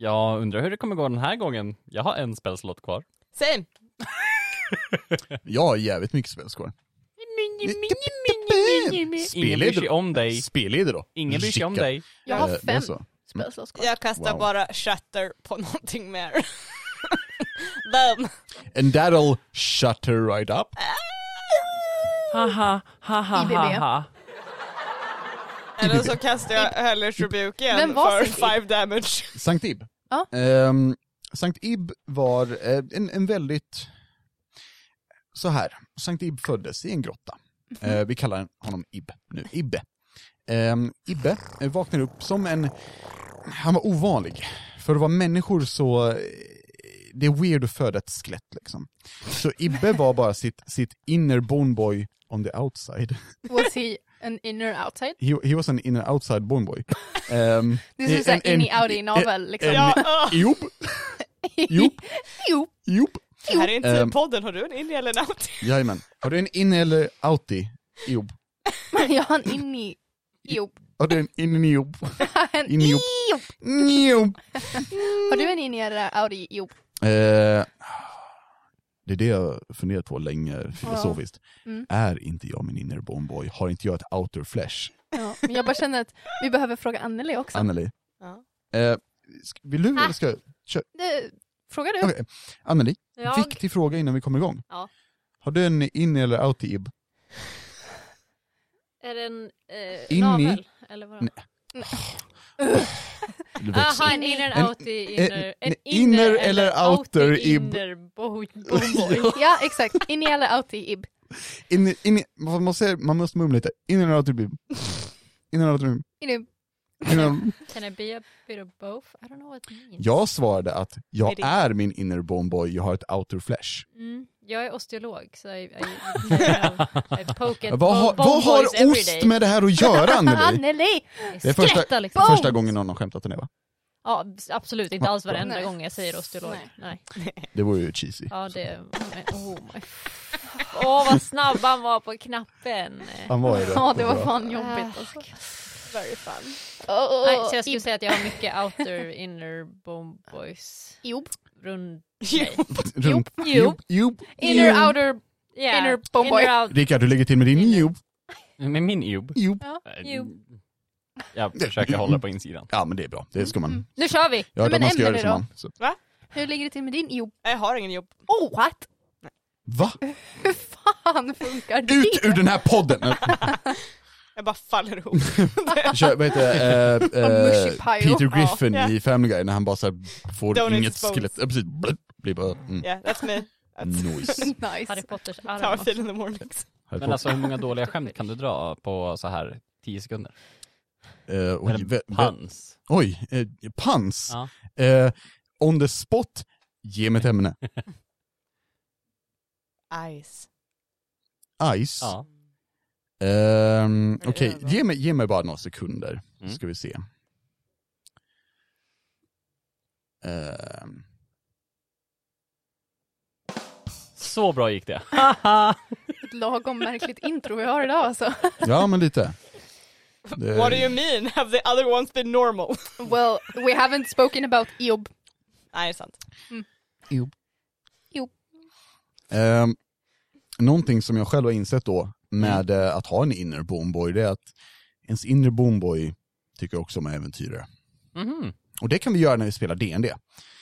Jag undrar hur det kommer gå den här gången. Jag har en spelslott kvar. Same! Jag har jävligt mycket spelskår. Ingen bryr sig om dig. Spelleder då? Ingen bryr sig om dig. Jag har fem så. spelslott kvar. Jag kastar Wow. bara shatter på någonting mer. Boom! And that'll shut her right up. Haha, haha, IBB. haha. Eller så kastar jag Hellish Rebuke igen Vem var för? 5 damage. Sankt Ib. Ja. Ehm, Sankt Ib var eh, en, en väldigt, så här, Sankt Ib föddes i en grotta. Eh, vi kallar honom Ib nu, Ibbe. Um, Ibbe eh, vaknade upp som en, han var ovanlig. För att vara människor så, det är weird att föda ett skelett liksom. Så Ibbe var bara sitt, sitt inner bone boy on the outside. Was he an inner outside? He, he was an inner outside bone boy. Um, This is en innie-outie novel liksom. En, Ja. Jobb, Jobb. jo. jobb. Det här är inte Ehm. podden, har du en in eller en out? Jajamän. Har du en in eller outie? Jobb. Jag har en innie jobb. Har du en in i jobb? En In i jobb. jobb. Jobb. Har du en innie eller outie jobb? Eh, det är det jag funderat på länge filosofiskt. Mm. Är inte jag min inner bomboy? Har inte jag ett outer flesh? Ja. Men jag bara känner att vi behöver fråga Anneli också. Anneli. Ja. Eh, vill du eller ska jag? Fråga du. Okej. Anneli, Jag, viktig fråga innan vi kommer igång. Ja. Har du en in eller outie ib? är det en eh, navel? Eller vadå? Nej. Du växer. Aha, en inner outie, en- inner, en, en inner eller outer ib. inner boy, boy. Ja, exakt. Innie eller outie ib. In, in, man, måste, man måste mumla lite. In eller outer ib? In eller outer ib? Innie. In eller- Can it be a bit of both? I don't know what it means. Jag svarade att jag är min inner bomboy, jag har ett outer flesh. Mm, jag är osteolog, så I, I, I, I poke at Vad har, bone vad har ost med det här att göra Anneli? Anneli! Det är första, liksom. första gången någon har skämtat om det va? Ja, absolut. Inte alls varenda Nej. gång jag säger osteolog. Nej. Nej. Det vore ju cheesy. Ja, det... Oh my... Åh, vad snabb han var på knappen. Han var ju det. Ja, det var fan jobbigt Ah. alltså. Very fun. Oh, Nej, så jag skulle säga att jag har mycket outer, inner, bone boys Jobb. runt Jo. Jo. Inner, outer, Yeah. Inner bone boy. Inner, out. Rickard, du lägger till med din jobb, Med min jobb. jobb. Jo. Jag försöker hålla på insidan. Ja men det är bra, det ska man. Nu kör vi! Hört Men man ska göra det som då? man. Så. Hur ligger det till med din jobb? Jag har ingen jobb. Oh, what? Va? Hur fan funkar det? Ut ur den här podden! Jag bara faller ihop. Kör, vad heter det, eh, pie. Peter Griffin Ja. i Family Guy när han bara så här får Don't inget skelett, ja precis, blip, blir bara, mm, Yeah, that's me. That's noise. Harry nice. Potters how I arm. feel in the mornings. Men alltså hur många dåliga skämt kan du dra på så här 10 sekunder? Eh, oj, Eller pans? oj eh, pans. Ja. Eh, on the spot, ge mig ett ämne. Ice. Ice. Ja. Ehm, Okej, Över. ge, mig, ge mig bara några sekunder, Mm. ska vi se. Ehm, Så bra gick det. Ett lagom märkligt intro vi har idag alltså. ja, men lite. Det- What do you mean? Have the other ones been normal? Well, we haven't spoken about jobb. Nej, det är sant. Ehm, någonting som jag själv har insett då med eh, att ha en inner boomboy, det är att ens inner boomboy tycker också om äventyrare. Mhm. Och det kan vi göra när vi spelar D&D.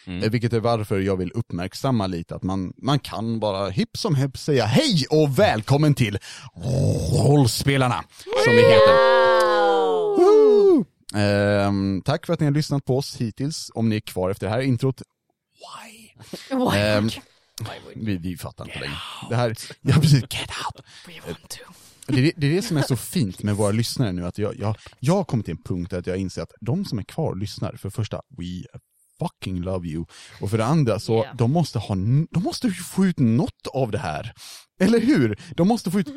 Mm. Eh, Vilket är varför jag vill uppmärksamma lite att man, man kan bara hipp som hipp säga hej och välkommen till Rollspelarna, som vi heter. Ehm, tack för att ni har lyssnat på oss hittills, om ni är kvar efter det här introt. Why? Ehm, vi, vi fattar inte längre. Det här, ja precis, get out! We want to. Det är, det är det som är så fint med våra lyssnare nu, att jag, jag, jag har kommit till en punkt där jag inser att de som är kvar lyssnar, för det första, we fucking love you. Och för det andra så, Yeah. de måste ha, de måste ju få ut något av det här. Eller hur? De måste få ut...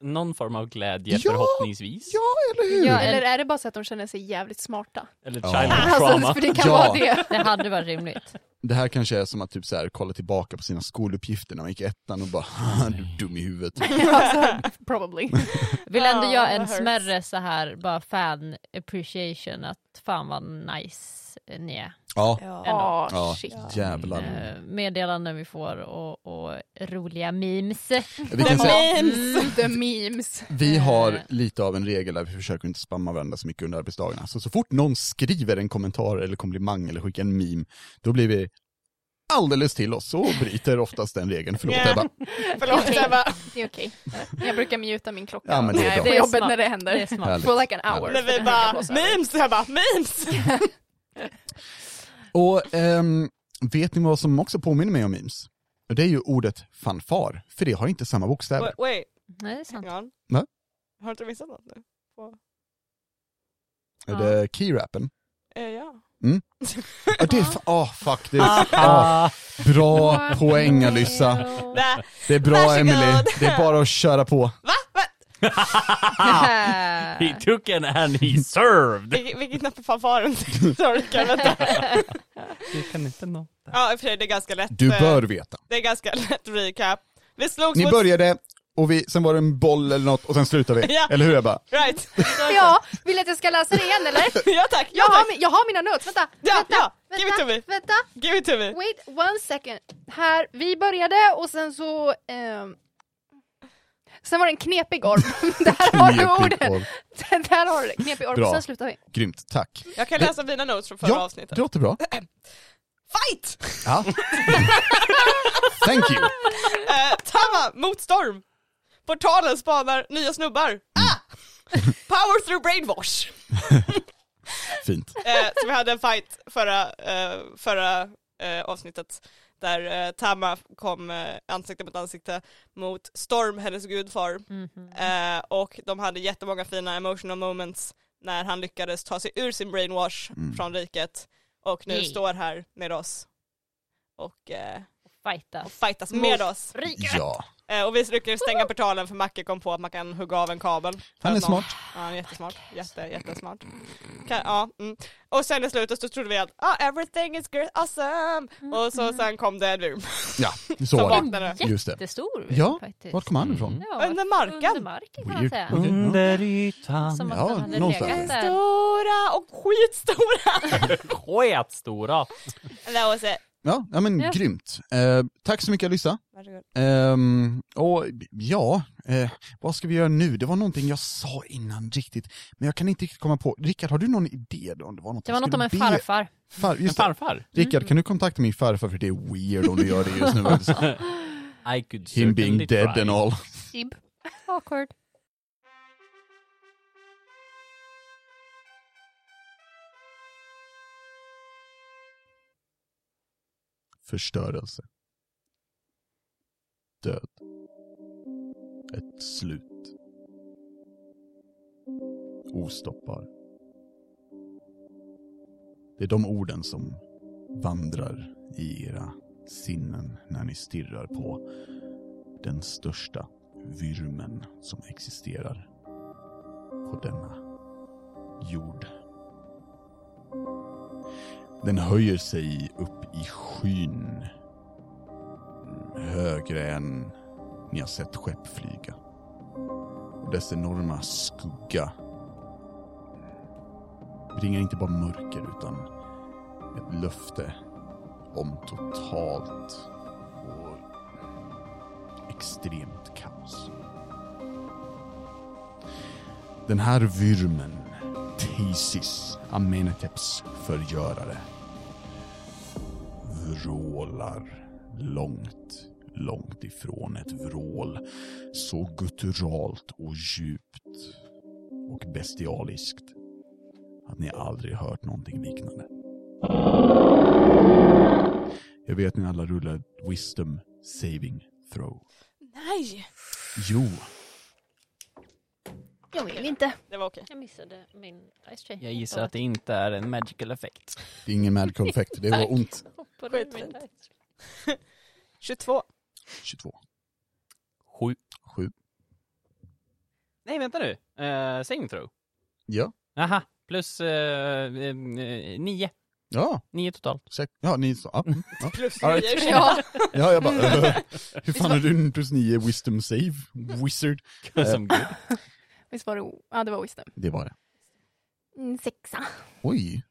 Någon form av glädje Ja! förhoppningsvis. Ja, eller hur? Ja, Eller är det bara så att de känner sig jävligt smarta? Eller Ja. childhood Alltså, trauma. för det kan Ja. vara det. Det hade varit rimligt. Det här kanske är som att typ så här, kolla tillbaka på sina skoluppgifter när man gick ettan och bara, du är dum i huvudet. probably. Vill ändå Ja, göra en smärre så här bara fan appreciation att fan vad nice eh, ni är. Ja, Ja. ja jävlar. Eh, meddelanden vi får och, och roliga memes. Vi, kan säga, Mm, the memes. vi Eh. har lite av en regel där vi försöker inte spamma varandra så mycket under arbetsdagarna. Så, så fort någon skriver en kommentar eller komplimang eller skickar en meme, då blir vi alldeles till oss och bryter oftast den regeln. Förlåt Ja. Ebba. Förlåt Ebba. Det är okej. Jag brukar muta min klocka Ja, men det är är bra. på Det är jobbet smart. när det Det är händer. smart. Härligt. For like an hour. När vi bara, memes Ebba, memes! Och ehm, vet ni vad som också påminner mig om memes? Det är ju ordet fanfar, för det har inte samma bokstäver. Wait, wait, Nej, det är sant. hang on. Va? Har du inte missat något nu? Är det keyrappen? Eh, ja. Ja, det är åh faktiskt. Ja, bra poäng Alyssa. Det är bra. Emily. det är bara att köra på. Va? Va? He took an and he served! Vilken, vilken knapp är fanfaren? Sorry, kan jag vänta. Du kan inte nå. Ja, i och för sig, det är ganska lätt. Du eh, bör veta. Det är ganska lätt recap. Vi slogs Ni mot... började, och vi, sen var det en boll eller något, och sen slutade vi. Ja. Eller hur Ebba? Right. Ja, vill ni att jag ska läsa det igen eller? ja tack, ja Jag har, tack. mi- jag har mina notes, vänta! Ja, vänta, ja. vänta, Give it to me. Vänta, Give it to me. wait one second. Här, vi började och sen så... ehm, sen var det en knepig orm. Där har du ordet. Där har du det, knepig orm. Bra. Sen slutar vi. Grymt, tack. Jag kan läsa mina notes från förra Ja, avsnittet. det låter bra. Fight! Ja. Thank you. Eh, Tama mot Storm. Portalen spanar nya snubbar. Ah! Power through brainwash. Fint. Eh, så vi hade en fight förra, eh, förra eh, avsnittet där eh, Tama kom eh, ansikte mot ansikte mot Storm, hennes gudfar. Mhm. Eh, och de hade jättemånga fina emotional moments när han lyckades ta sig ur sin brainwash Mm. från riket och nu Yay. står här med oss och, eh, Fighta. och fightas med oss. Riket! Ja. Eh, och vi lyckades stänga portalen för Macke kom på att man kan hugga av en kabel. Han är smart. Ja, han är jättesmart. Jätte, jättesmart. Kan, ja, mm. Och sen i slutet så trodde vi att ah, everything is great, awesome! Och så sen kom det vurm Ja, så var det. Just det. Jättestor Ja, faktiskt. Vart kom han ifrån? Ja, Under marken. Under marken kan man Weird. säga. Under ytan. Som att Ja, han hade någonstans. legat där. Stora och skitstora! Sketstora. That was it. Ja, ja men Ja. grymt. Eh, tack så mycket Alyssa. Ehm, och ja, eh, vad ska vi göra nu? Det var någonting jag sa innan riktigt, men jag kan inte riktigt komma på. Rickard, har du någon idé då? Om det var något Det var något om en be- farfar. Far, En farfar. Rickard, kan du kontakta min farfar för det är weird om du gör det just nu. I could Him being dead try. and all. Sib. Awkward. Förstörelse. Död. Ett slut. Ostoppbar. Det är de orden som vandrar i era sinnen när ni stirrar på den största vyrmen som existerar på denna jord. Den höjer sig upp i skyn. Högre än ni har sett skepp flyga. Och dess enorma skugga bringar inte bara mörker utan ett löfte om totalt och extremt kaos. Den här vyrmen, Thesis, Ameneteps förgörare, vrålar långt, långt ifrån ett vrål så gutturalt och djupt och bestialiskt att ni aldrig hört någonting liknande. Jag vet ni alla rullar wisdom saving throw. Nej! Jo, Jag vill inte. Det var okej. Jag missade min ice tray. Jag gissar att det inte är en magical effect. det är ingen magical effect, det var ont. Hoppade ur Skitfint. min ice tray. 22. 22. Sju. 7. Nej, vänta nu. Uh, saving throw. Ja. Aha, plus eh, eh, nio. Ja, Nio totalt. säk- ja ni sa, ja, mm, ja. Plus All right. nio. Ja, ja jag bara, äh, hur fan är du en plus 9 wisdom save? Wizard? Som gud. Visst var det Ja, det var wisdom. Det var det. Mm, sexa. Oj,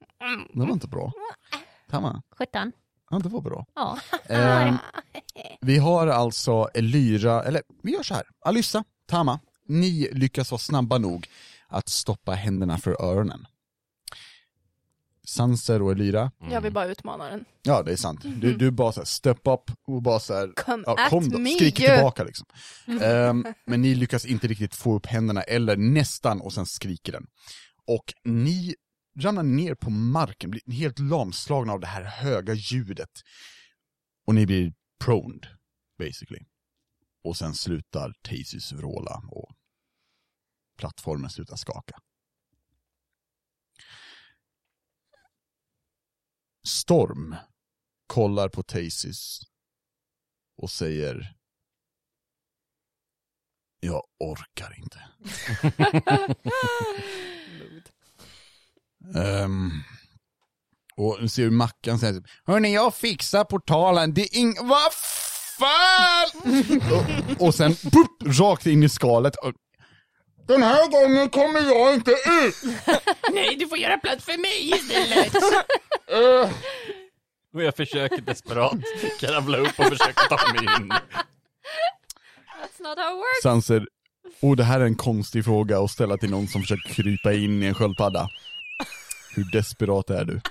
det var inte bra. Tamma, 17. ja, det var bra. Ja. Ehm, vi har alltså Elyra, eller vi gör så här. Alyssa, Tama, ni lyckas vara snabba nog att stoppa händerna för öronen. Sanser och Elyra, Jag vill bara utmana den. ja det är sant. Du, du bara såhär step up och bara såhär, Come ja, at kom då, me! skriker tillbaka liksom. Ehm, men ni lyckas inte riktigt få upp händerna, eller nästan, och sen skriker den. Och ni ramlar ner på marken, blir helt lamslagna av det här höga ljudet. Och ni blir proned, basically. Och sen slutar Tasis vråla och plattformen slutar skaka. Storm kollar på Tasis och säger Jag orkar inte. Ehm, och nu ser du Mackan säger Hörni, jag fixar portalen, det är ing... Vad fan! och, och sen pup, rakt in i skalet. Den här gången kommer jag inte ut! Nej, du får göra plats för mig istället! Eh, och jag försöker desperat kravla upp och försöka ta mig in. That's not how it works. Sanser, och det här är en konstig fråga att ställa till någon som försöker krypa in i en sköldpadda. Hur desperat är du?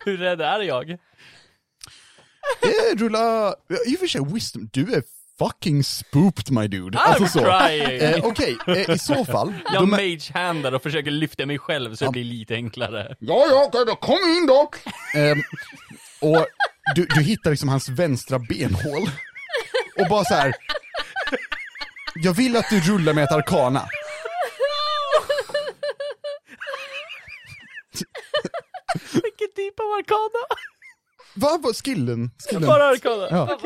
Hur rädd är jag? Eh, rulla, i och för sig wisdom, du är fucking spooked my dude. I'm Alltså så. trying! Eh, Okej, eh, i så fall. jag de magehandar och försöker lyfta mig själv så det blir lite enklare. Ja, ja, okej då, kom in då! Ehm, och du, du hittar liksom hans vänstra benhål. Och bara så här. Jag vill att du rullar med ett arkana. Vilken typ av arkana? Vad var skillen? skillen? Bara arkana? Ja.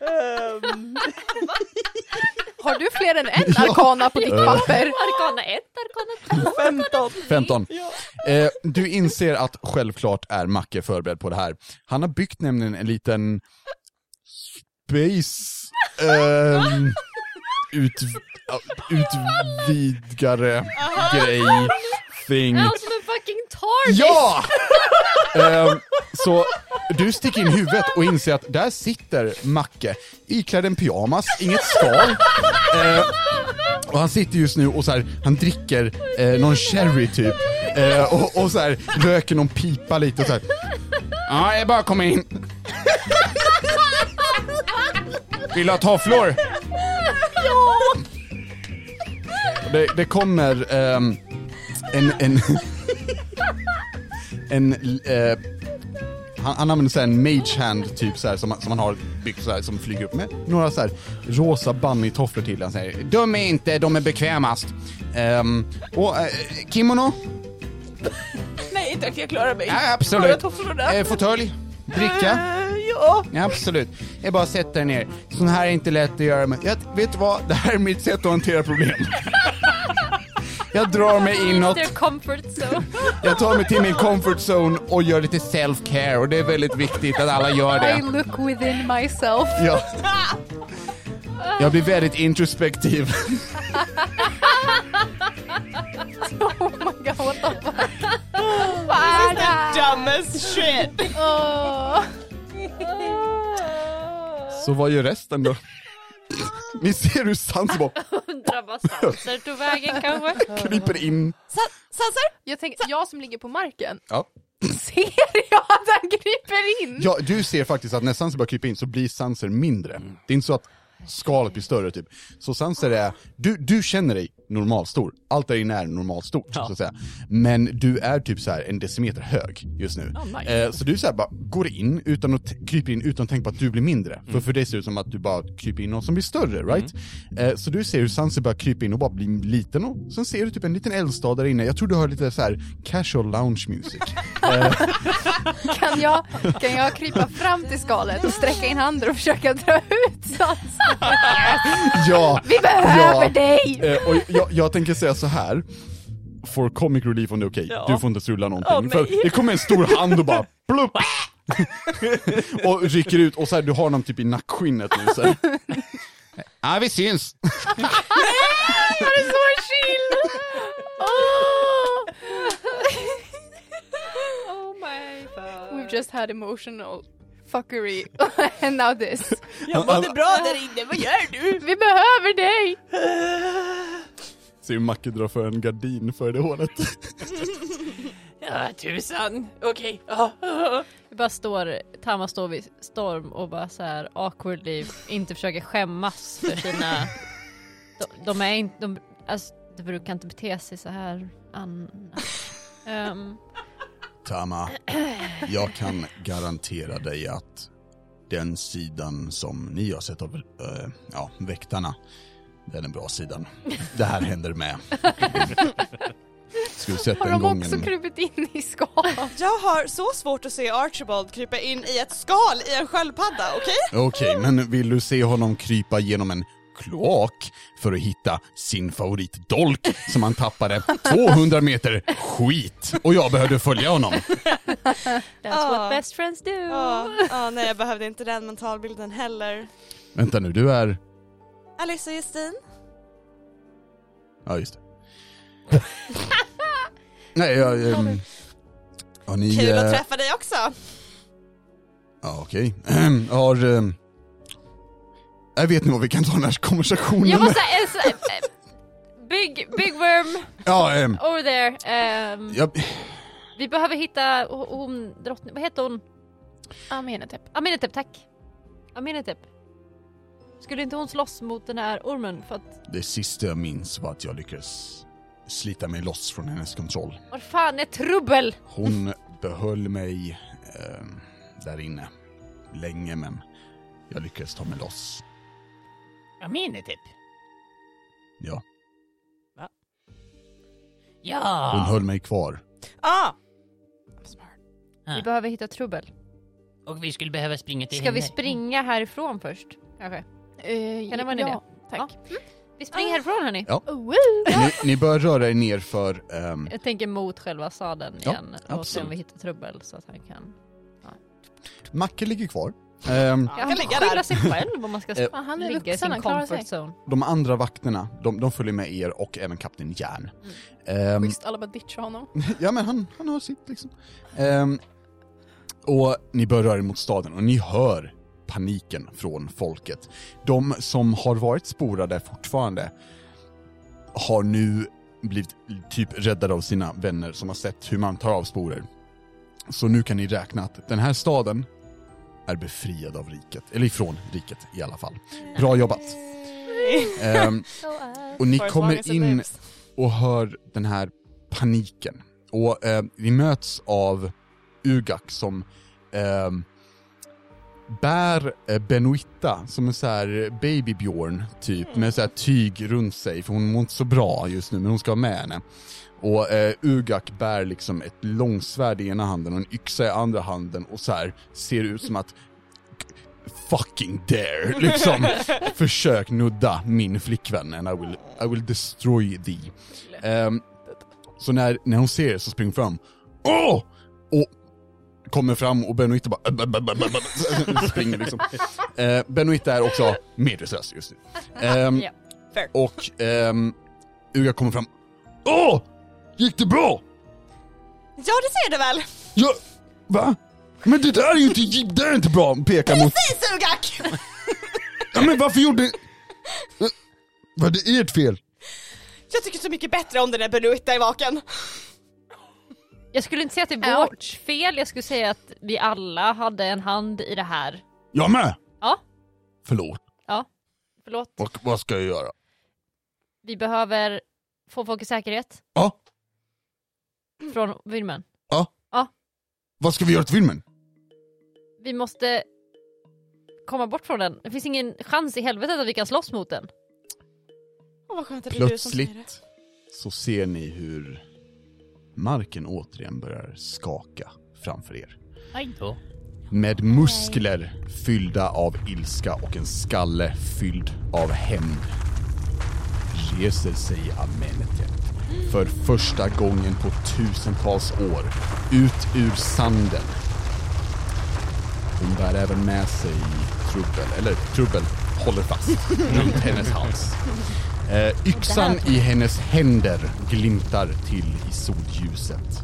Ehm, Har du fler än en arkana på ditt papper? Arkana 1, Arkana 2. 15. 15. Ja. Eh, du inser att självklart är Macke förberedd på det här. Han har byggt nämligen en liten space ehm, ut, utvidgare grej, thing. Ja, fucking TARDIS! Ja! Ehm, så du sticker in huvudet och inser att där sitter Macke iklädd en pyjamas, inget skal. Eh, och han sitter just nu och så här, han dricker eh, någon sherry typ. Eh, och, och så här, röker någon pipa lite och så här. Ja, jag bara kommer in. Vill du ha tofflor? Det, det kommer ehm, en, en, en eh, han, han använder så en mage hand typ så här, som, som han har byggt så här, som flyger upp med några så här rosa bunny-tofflor till. Han säger är inte, de är bekvämast. Ehm, och eh, kimono? Nej, tack jag klarar mig. Ja, absolut. Eh, fåtölj? Dricka? Eh, ja. Ja, absolut. Jag bara sätter er ner. Sån här är inte lätt att göra med. Jag, vet du vad? Det här är mitt sätt att hantera problem. Jag drar mig inåt. Their comfort zone. Jag tar mig till min comfort zone och gör lite self-care och det är väldigt viktigt att alla gör I det. look within myself. Ja. Jag blir väldigt introspektiv. Oh my god, what the fuck? This is the dumbest shit. Åh. Så vad gör resten då? Ni ser hur Sans bara Undrar vad Sanser tog vägen kanske. kryper in. Sa- Sansar? Jag tänker, jag som ligger på marken, Ja. ser jag att han kryper in? ja, du ser faktiskt att när Sanser börjar krypa in så blir Sanser mindre. Det är inte så att skalet blir större typ. Så Sanser är, du, du känner dig normalstor. Allt där inne är normalstort Ja. så att säga. Men du är typ så här en decimeter hög just nu. Oh, nice. eh, så du så här bara går in utan att kryper in utan att tänka på att du blir mindre. Mm. För för det ser ut som att du bara kryper in någon som blir större, right? Eh, så du ser hur Sanser börjar krypa in och bara blir liten och sen ser du typ en liten eldstad där inne. Jag tror du hör lite så här casual lounge music. eh, Kan jag, kan jag krypa fram till skalet och sträcka in handen och försöka dra ut Sansa? ja! Vi behöver Ja. dig! Eh, och jag, jag, jag tänker säga så här for comic relief om det är okej. Okay. Ja. Du får inte strula någonting. Oh, för det kommer en stor hand och bara plupp! och rycker ut och så här, du har någon typ i nackskinnet nu så Ja vi syns! Nej, var det så chill? Oh. oh my god. We've just had emotional fuckery and now this. Jag mådde bra där inne, vad gör du? Vi behöver dig! Ser hur Macke drar för en gardin för det hålet. Ja, tusan. Okej. Ja. Vi bara står, Tama står vid Storm och bara så här awkwardly inte försöker skämmas för sina... de, de är inte, de, alltså, det brukar inte bete sig så här annars. Ehm, Tama, jag kan garantera dig att den sidan som ni har sett av äh, ja, väktarna, det är den bra sidan. Det här händer med. Skulle sett Har den de också gången... krupit in i skal? Jag har så svårt att se Archibald krypa in i ett skal i en sköldpadda, okej? Okej, men vill du se honom krypa genom en kloak för att hitta sin favoritdolk som han tappade 200 meter skit och jag behövde följa honom. that's Ah. what best friends do. Ja, ja, nej jag behövde inte den mentalbilden heller. Vänta nu, du är... Alice och Justin? Ja, just det. Nej, jag... ehm, Har ni... Kul eh, att träffa dig också! Ja, okej. Ehm, Har... ehm, Jag vet ni vad, vi kan ta den här konversationen. Jag måste säga, så, eh, big, big worm Ja, ehm, over there. Ehm, jag... Vi behöver hitta ho- hon, drottning, vad heter hon? Amenetep. Amenetep, tack. Amenetep. Skulle inte hon slåss mot den här ormen för att, Det sista jag minns var att jag lyckades slita mig loss från hennes kontroll. vad fan är trubbel? Hon behöll mig ehm, där inne länge, men jag lyckades ta mig loss. Jag menar typ. Ja, Ja. hon höll mig kvar. Ah! Vi Ah. behöver hitta trubbel. Och vi skulle behöva springa till Ska vi henne. springa härifrån först? Kanske? Uh, Kan det vara en idé? ja, tack. Vi springer härifrån hörni. Ja. Oh. Ni, ni bör röra er ner för... ehm, Jag tänker mot själva staden Ja, igen och se om vi hittar trubbel så att han kan... Macke ligger kvar. Ehm, Han kan ligga skylla där. sig själv om man ska Ja, han är ligga i sin comfort zone. de andra vakterna, de, de följer med er och även kapten Järn. Ehm, Schysst, alla bara ditchar honom. ja men han, han har sitt liksom. Ehm, och ni bör röra er mot staden och ni hör paniken från folket. De som har varit sporade fortfarande har nu blivit typ räddade av sina vänner som har sett hur man tar av sporer. Så nu kan ni räkna att den här staden är befriad av riket, eller ifrån riket i alla fall. Bra jobbat! Ehm, och ni kommer in och hör den här paniken. Och eh, vi möts av Ugak som eh, bär Benoita som en så här babybjörn typ med så här tyg runt sig för hon mår inte så bra just nu men hon ska ha med henne. Och eh, Ugak bär liksom ett långsvärd i ena handen och en yxa i andra handen och så här ser ut som att fucking dare liksom försök nudda min flickvän and I will, I will destroy thee. Ehm, så när, när hon ser det så springer hon fram, åh! Och kommer fram och Benoit bara springer liksom. Uh, Benoit är också medvetslös just nu. Ehm, Ja. Fair. och um, Uga kommer fram, åh! Gick det bra? Ja det ser du väl? Ja, va? Men det där är ju inte, det där är inte bra, pekar mot Precis Ugak! Ja men varför gjorde... Var det ert fel? Jag tycker så mycket bättre om den där Benuitta är vaken. Jag skulle inte säga att det är vårt fel, jag skulle säga att vi alla hade en hand i det här. Jag med! Ja. Förlåt, Förlåt. vad, vad ska jag göra? Vi behöver få folk i säkerhet Ja, från vyrmen. vad ska vi göra till filmen? Vi måste komma bort från den. Det finns ingen chans i helvetet att vi kan slåss mot den. Åh vad skönt att det är du som säger det. Plötsligt så ser ni hur marken återigen börjar skaka framför er. Aj då. Med muskler fyllda av ilska och en skalle fylld av hämnd reser sig Amenetep för första gången på tusentals år ut ur sanden. Hon bär även med sig trubbel, eller trubbel håller fast runt hennes hals. Eh, yxan i hennes händer glimtar till i solljuset.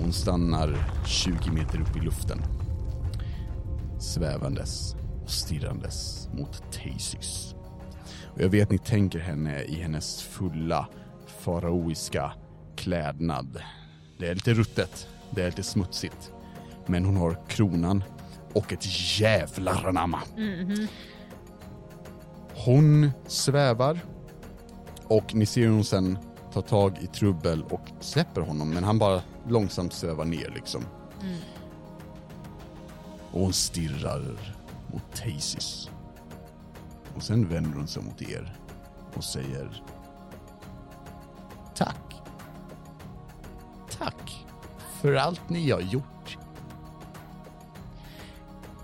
Hon stannar 20 meter upp i luften. svävandes och stirrandes mot Thesis. Och jag vet ni tänker henne i hennes fulla faraoiska klädnad. Det är lite ruttet, det är lite smutsigt. Men hon har kronan och ett jävlar anamma. Hon svävar och ni ser hur hon sen tar tag i trubbel och släpper honom men han bara långsamt svävar ner liksom. Och hon stirrar mot Tasis. Och sen vänder hon sig mot er och säger Tack. Tack för allt ni har gjort.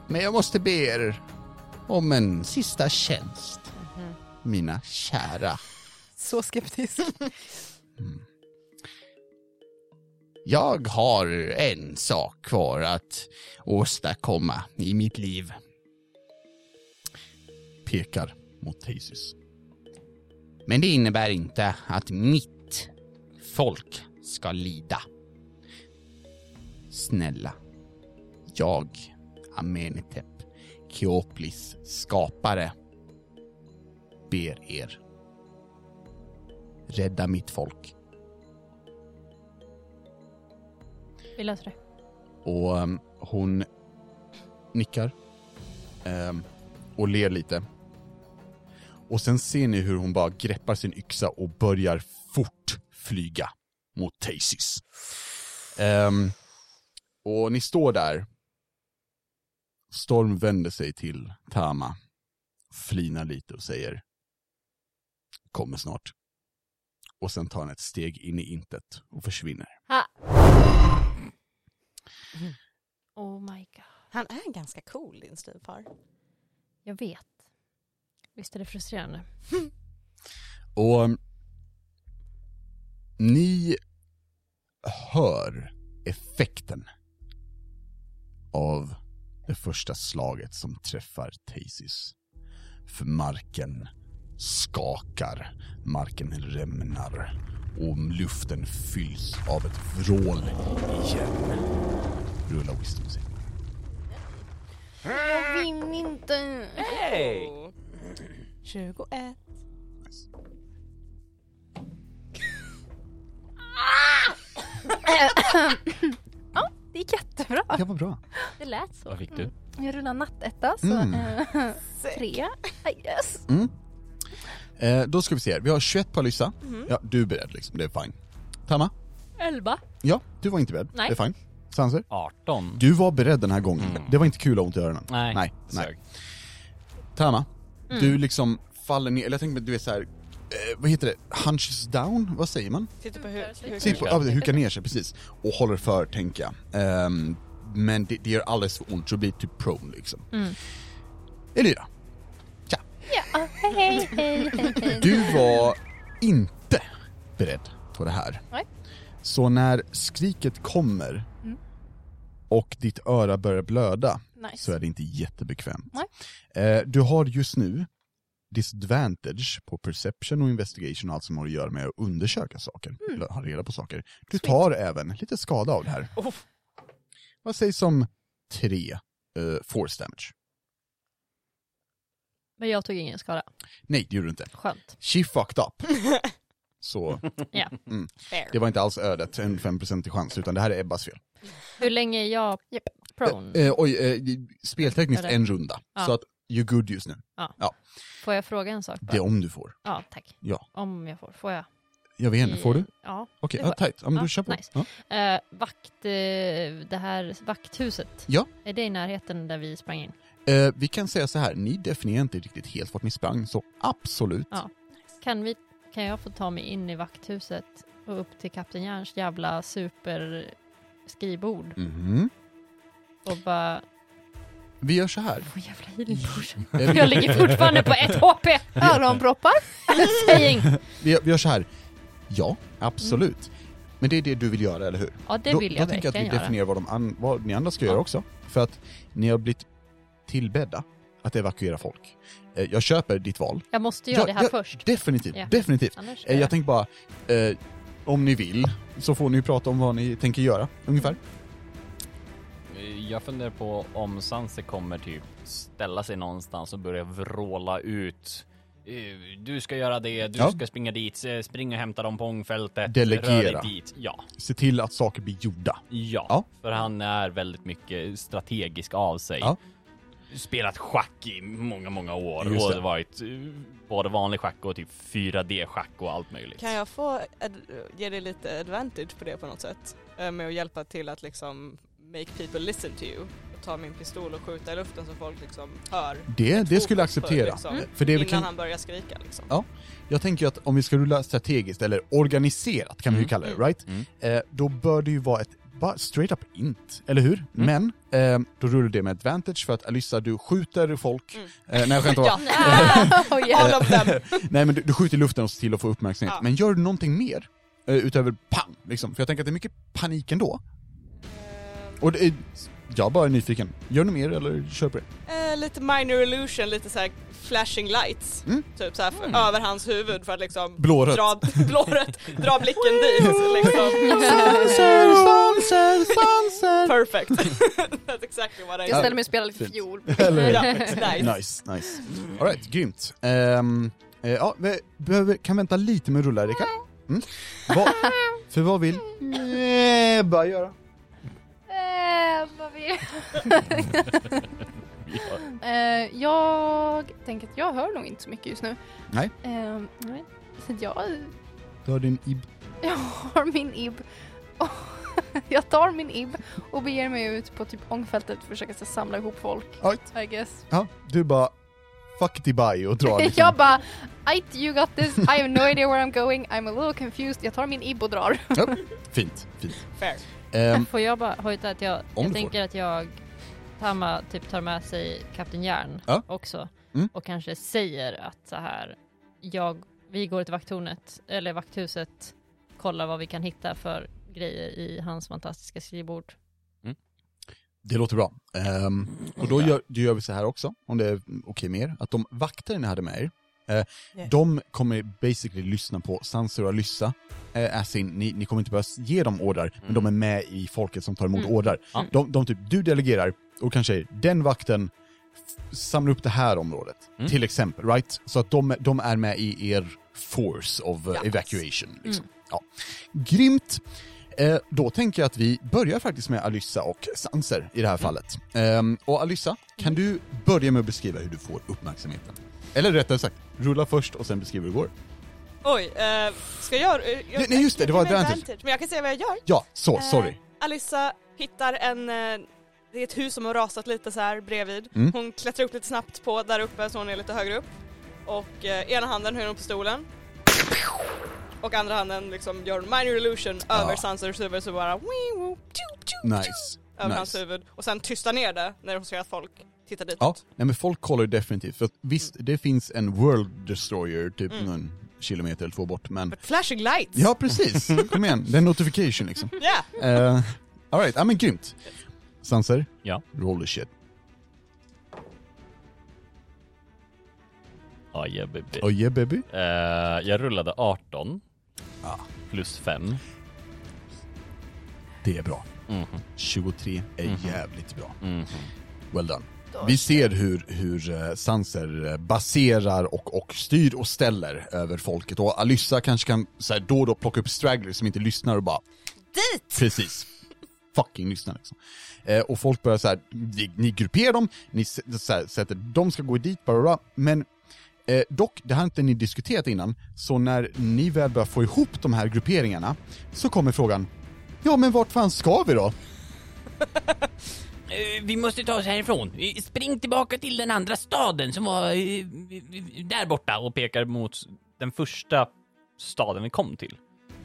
Men jag måste be er om en sista tjänst. Mina kära. Så skeptisk. Jag har en sak kvar att åstadkomma i mitt liv. Pekar mot Thesis. Men det innebär inte att mitt folk ska lida. Snälla. Jag, Amenetep, Keoplis skapare, ber er. Rädda mitt folk. Vi löser det. Och um, hon nickar ehm, och ler lite. Och sen ser ni hur hon bara greppar sin yxa och börjar fort flyga mot Tasis. Ehm, och ni står där. Storm vänder sig till Tama, flinar lite och säger Kommer snart. Och sen tar han ett steg in i intet och försvinner. Ha. Oh my god. Han är ganska cool din styvfar. Jag vet. Visst är det frustrerande? Och um, ni hör effekten av det första slaget som träffar Tasis. För marken skakar, marken rämnar och luften fylls av ett vrål igen. Rulla wisdom save. Jag vill inte. Hej! Oh. 21. Det gick jättebra. Det var bra. Det lät så. Vad fick du? Jag rullar nattetta så Mm. eh, tre. I guess. Mm. Eh, då ska vi se här. Vi har 21 på Alyssa. Ja, du är beredd liksom, det är fine. Tama? Elva. Ja, du var inte beredd. Nej. Det är fine. Sanser? 18. Du var beredd den här gången. Mm. Det var inte kul att ha ont i öronen. Nej, nej. nej. sög. Tama, Mm. du liksom faller ner, eller jag tänker du är så här. Eh, vad heter det? Hunches down? Vad säger man? Sitter på hur, Sitt på, ja, hukar ner sig, precis. Och håller för, tänker jag. Ehm, men det, det gör alldeles för ont, så blir typ prone liksom. Mm. Elira, Ja, hej hej hej hej hej. du var inte beredd på det här. Nej. Så när skriket kommer Mm. och ditt öra börjar blöda Nice. så är det inte jättebekvämt. Nej. Eh, du har just nu disadvantage på perception och investigation och allt som har att göra med att undersöka saker, eller ha reda på saker. Du Mm. Sweet. tar även lite skada av det här. Oh. Vad sägs om tre eh, force damage? Men jag tog ingen skada. Nej, det gjorde du inte. Skönt. She fucked up. Så Ja. Fair. det var inte alls ödet, en 5% i chans, utan det här är Ebbas fel. Hur länge är jag Japp. prone? Eh, oj, eh, speltekniskt Eller? en runda. Ja. Så att you're good just nu. Får jag fråga en sak bara? Det är om du får. Ja, tack. Ja. Om jag får. Får jag? Jag vet inte, får du? Ja. Okej, det ja, tajt. Ja, men Ja, du kör på. nice. Ja. Eh, vakt, eh, det här vakthuset. Ja. Är det i närheten där vi sprang in? Eh, vi kan säga så här, ni definierar inte riktigt helt vart ni sprang, så absolut. Ja. Kan, vi, kan jag få ta mig in i vakthuset och upp till Kapten Järns jävla superskrivbord Mhm. och bara... Vi gör så här. Få jävla. Eh, Jag ligger fortfarande på ett HP! Öronproppar. Saying. vi, vi gör så här. Ja, absolut. Men det är det du vill göra, eller hur? Ja, det då, vill då jag tänker jag att vi göra. definierar vad, de an, vad ni andra ska göra Ja. också. För att ni har blivit tillbedda att evakuera folk. Eh, jag köper ditt val. Jag måste göra Ja, det här ja, först. Definitivt, Ja. definitivt. Annars Eh, jag tänker bara, eh, om ni vill så får ni prata om vad ni tänker göra, ungefär. Jag funderar på om Sanse kommer typ ställa sig någonstans och börja vråla ut. Eh, Du ska göra det, du Ja. ska springa dit, eh, spring och hämta dem på ångfältet. Delegera. Dit. Ja. Se till att saker blir gjorda. ja. Ja. För han är väldigt mycket strategisk av sig. Ja. Spelat schack i många, många år Just och det. det varit eh, både vanlig schack och typ 4D-schack och allt möjligt. Kan jag få ge dig lite advantage på det på något sätt? Med att hjälpa till att liksom make people listen to you. Och ta min pistol och skjuta i luften så folk liksom hör. Det, det skulle jag acceptera. liksom, För det vi innan kan, han börjar skrika liksom. Ja. jag tänker att om vi ska rulla strategiskt, eller organiserat kan vi ju Mm. kalla det, Mm. right? Mm. Eh, då bör det ju vara ett bara straight up int, eller hur? Men, eh, då rullar det med advantage för att Alyssa, du skjuter folk. Mm. Eh, nej jag skämtar bara. Oh, yeah. them. Nej men du, du skjuter i luften och ser till att få uppmärksamhet. Ja. Men gör du någonting mer? Eh, utöver pang, liksom. För jag tänker att det är mycket panik ändå. Och det är, jag bara är nyfiken. Gör du mer eller kör på det? Eh, lite minor illusion, lite så här flashing lights. Mm. Typ så här för, över hans huvud för att liksom Blårött. dra, blårött, dra blicken dit. Liksom. Sanser, sanser, sanser! Perfect. That's exactly what I Jag ställer mig och spelar lite fiol. Ja, nice. Nice, nice. Alright, grymt. Ehm, eh, ja, vi behöver, kan vänta lite med att rulla Erika. Mm. Vad- för vad vill Ebba göra? Vad vi... Ja. Eh, jag tänker att jag hör nog inte så mycket just nu. Nej. Eh, nej. Så jag, Du har din ib. jag har min ib. Och jag tar min ib och beger mig ut på typ ångfältet för att försöka så, samla ihop folk. Right. I guess. Ja, du bara fuck it bye och drar liksom. jag bara, Ait, you got this, I have no idea where I'm going, I'm a little confused. Jag tar min ib och drar. Ja, fint, fint. Fair. Ehm, Får jag bara hojta att jag, jag du får. tänker att jag Tama typ tar med sig Kapten Järn Ja. också Mm. och kanske säger att så här jag, vi går till vakttornet eller vakthuset kollar vad vi kan hitta för grejer i hans fantastiska skrivbord. det låter bra. Ehm, och då gör, då gör vi så här också, om det är okej med er, att de vakter ni hade med er, eh, Yes. de kommer basically lyssna på Sansur och Alyssa, eh, as in, ni, ni kommer inte behöva ge dem ordrar, men de är med i folket som tar emot Mm. ordrar. Ja. De, de typ, du delegerar, och kanske den vakten samlar upp det här området, Mm. till exempel, right? Så att de, de är med i er force of uh, Yes. evacuation. Liksom. Ja. Grymt! Eh, då tänker jag att vi börjar faktiskt med Alyssa och Sanser i det här fallet. Ehm, och Alyssa, kan du börja med att beskriva hur du får uppmärksamheten? Eller rättare sagt, rulla först och sen beskriva hur det går. Oj, eh, ska jag... eh, jag Nej, nej, just det, det var kan advantage. Men jag kan säga vad jag gör. Ja, så, sorry. Eh, Alyssa hittar en, eh, det är ett hus som har rasat lite så här bredvid. Mm. Hon klättrar upp lite snabbt på där uppe så hon är lite högre upp. Och eh, ena handen höjer hon pistolen. Och andra handen liksom gör en minor illusion Ja. över Sansers huvud så bara Nice. över hans nice. huvud. Och sen tystar ner det när hon ser att folk tittar ditåt. Ja, nej men folk kollar ju definitivt, för att visst, det finns en World Destroyer typ Mm. någon kilometer eller två bort, men... But flashing lights! Ja, precis. Kom igen, det är en notification liksom. Yeah! Uh, Alright, ja men grymt. Sanser, Ja. roll the shit. Ja, yeah, baby. Oh yeah baby. Eh, jag rullade 18 Ja. plus 5. Det är bra. Mhm, 23 är Mhm. jävligt bra. mhm. Well done. Vi ser hur, hur eh, Sanser eh, baserar och, och styr och ställer över folket och Alyssa kanske kan så här, då och då plocka upp stragglers som inte lyssnar och bara Dit! Precis. Fucking lyssna liksom. Eh, och folk börjar så här, ni, ni grupperar dem, ni så här, sätter, de ska gå dit, bara, bara. men eh, dock, det har inte ni diskuterat innan, så när ni väl börjar få ihop de här grupperingarna, så kommer frågan, ja men vart fan ska vi då? Eh, Vi måste ta oss härifrån. Spring tillbaka till den andra staden som var eh, där borta och pekar mot den första staden vi kom till.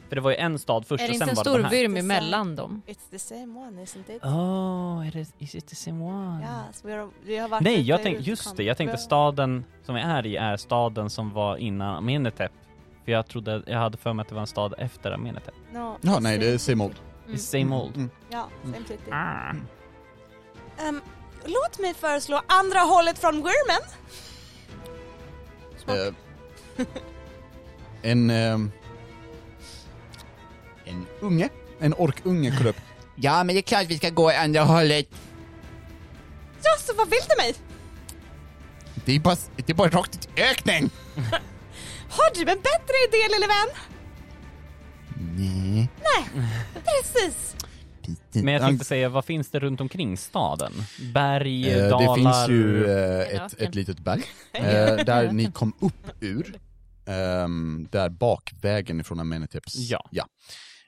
För det var ju en stad först Är det och inte sen en var det stor den här. vyrm emellan dem? It's the same one, isn't it? Oh, är det, is it the same one? Yes, we are, har varit Nej, jag tänkte, just det, jag tänkte staden som vi är i är staden som var innan Amenetep. För jag trodde, jag hade för mig att det var en stad efter Amenetep. No, Ja, nej, det är same old. Mm. It's same old. Mm. Ja, same city. Ah. Ehm, låt mig föreslå andra hållet från Wyrmen. Eh, en... ehm, en unge, en orkunge kollar upp. Ja, men det är klart vi ska gå andra hållet. Ja, så vad vill du mig? Det är bara, det är bara rakt ut i öknen. Har du en bättre idé lille vän? Nej. Precis. Men jag tänkte säga, vad finns det runt omkring staden? Berg, Eh, dalar? det finns ju eh, ett, ett litet berg, eh, där ni kom upp ur, ehm, där bakvägen ifrån Ameneteps. Ja.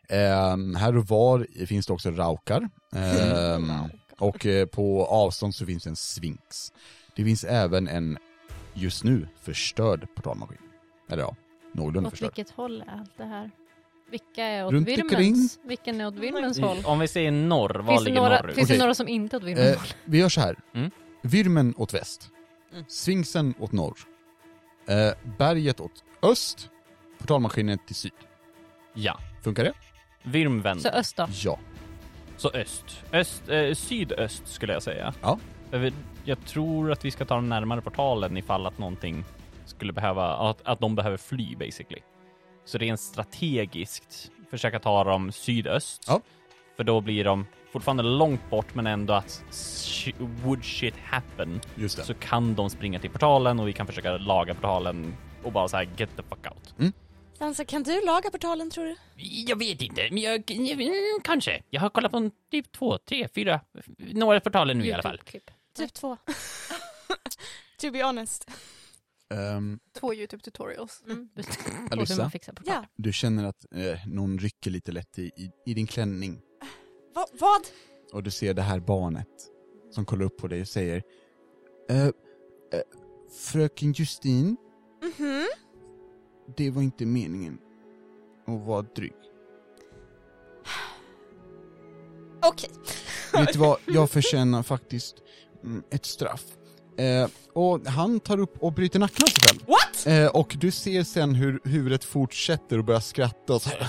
Ehm, här och var finns det också raukar, ehm, och eh, på avstånd så finns det en sfinx. Det finns även en, just nu, förstörd portalmaskin. Eller ja, någorlunda Åt förstörd. vilket håll är allt det här? Vilka är åt Runt Virmens? Vilken är åt Virmens håll? Om vi säger norr, var Finns ligger några, norrut? finns Okej. det några som inte är åt Virmens Eh, håll? vi gör så här. Mm. Vyrmen åt väst. Mm. Sfinxen åt norr. Eh, berget åt öst. Portalmaskinen till syd. Ja. Funkar det? Virm vänder. Så öst då? Ja. Så öst. öst eh, sydöst skulle jag säga. Ja. Jag, jag tror att vi ska ta dem närmare portalen ifall att någonting skulle behöva, att, att de behöver fly basically. Så rent strategiskt försöka ta dem sydöst. Ja. För då blir de fortfarande långt bort men ändå att sh- would shit happen Just det. så kan de springa till portalen och vi kan försöka laga portalen och bara så här get the fuck out. Sansa, kan du laga portalen tror du? Jag vet inte, men jag, jag, kanske. Jag har kollat på en, typ två, tre, fyra, några portaler nu i alla fall. YouTube-klipp. Typ två. to be honest. Ehm, Två YouTube tutorials. Mm. Alyssa. Ja. du känner att eh, någon rycker lite lätt i, i, i din klänning. Va, vad? Och du ser det här barnet som kollar upp på dig och säger eh, eh, Fröken Justin, Mhm. det var inte meningen att vara dryg. Okej. Vet du vad, jag förtjänar faktiskt mm, ett straff. Eh, och han tar upp och bryter nacken av sig själv. What? Eh, och du ser sen hur huvudet fortsätter och börjar skratta och så här.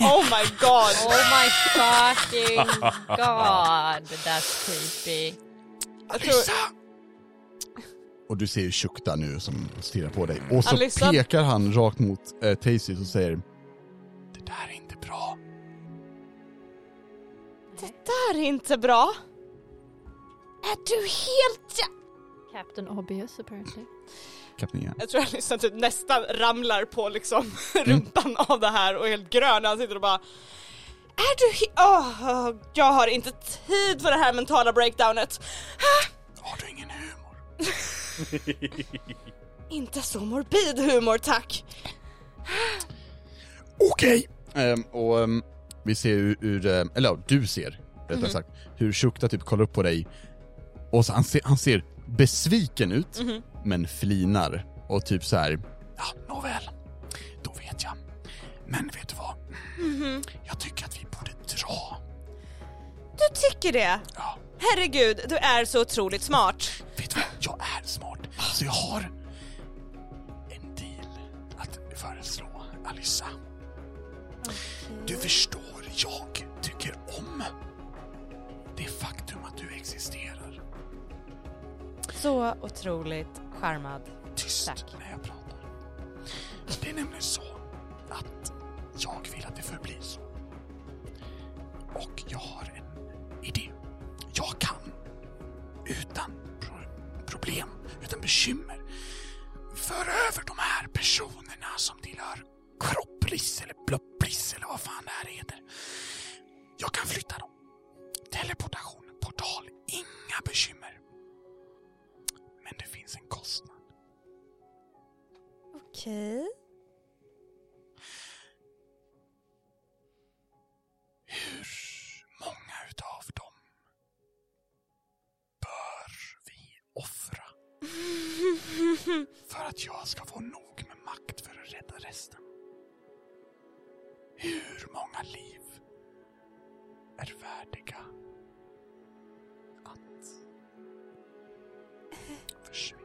Oh my god. Oh my fucking god, that's creepy. Tror, Och du ser ju Shukta nu som stirrar på dig. Och så Alyssa. pekar han rakt mot eh, Tacy och säger Det där är inte bra. det här är inte bra. Är du helt Captain Obvious apparently. Kapten Jan. Jag tror att Alyssa typ nästan ramlar på liksom rumpan av det här och är helt grön han sitter och bara Är du he- Åh, Jag har inte tid för det här mentala breakdownet. Har du ingen humor? Inte så morbid humor tack. Okej! Ehm, och ehm, vi ser hur, hur ehm, eller ja, du ser rättare sagt, hur Shukta typ kollar upp på dig och så han, ser, han ser besviken ut, men flinar och typ så här. ja nåväl, då vet jag. Men vet du vad? Jag tycker att vi borde dra. Du tycker det? Ja, Herregud, du är så otroligt smart. vet du vad? Jag är smart, så jag har en deal att föreslå Alyssa. Du förstår, jag tycker om det faktum att du existerar. Så otroligt charmad. Tyst Tack. när jag pratar. Det är nämligen så att jag vill att det förblir så. Och jag har en idé. Jag kan utan pro- problem, utan bekymmer föra över de här personerna som tillhör Kropplis eller Blopplis eller vad fan det här heter. Jag kan flytta dem. Teleportation, portal, inga bekymmer. Men det finns en kostnad. Okej. Hur många utav dem bör vi offra för att jag ska få nog med makt för att rädda resten? Hur många liv är värdiga försvinna?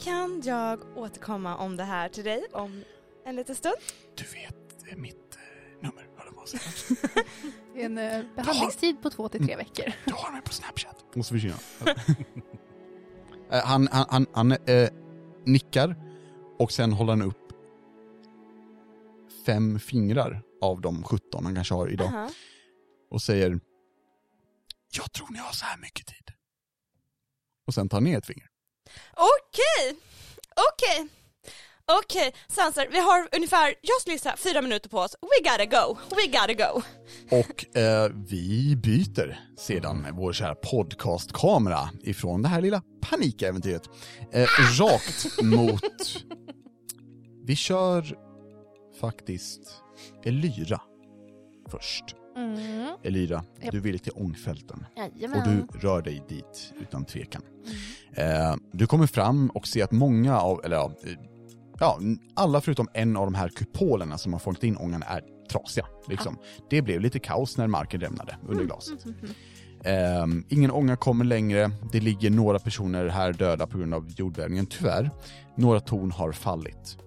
Kan jag återkomma om det här till dig om en liten stund? Du vet mitt eh, nummer, höll jag på att säga. En eh, behandlingstid på två till tre veckor. Du har mig på Snapchat. Måste försvinna. Eh, han han, han, han eh, nickar och sen håller han upp fem fingrar av de 17 han kanske har idag. Aha. och säger Jag tror ni har så här mycket tid. Och sen tar ner ett finger. Okej, okej. Okej, Sansar, vi har ungefär, jag skulle gissa fyra minuter på oss. We gotta go, we gotta go. Och eh, vi byter sedan vår kära podcastkamera ifrån det här lilla panikäventyret eh, rakt mot... Vi kör faktiskt Elyra först. Mm. Elyra, Japp. du vill till ångfälten och Jajamän. du rör dig dit utan tvekan. Eh, du kommer fram och ser att många av, eller ja, eh, ja, alla förutom en av de här kupolerna som har fångat in ångan är trasiga. Liksom. Det blev lite kaos när marken rämnade under glaset. Eh, ingen ånga kommer längre, det ligger några personer här döda på grund av jordbävningen, tyvärr. Några torn har fallit.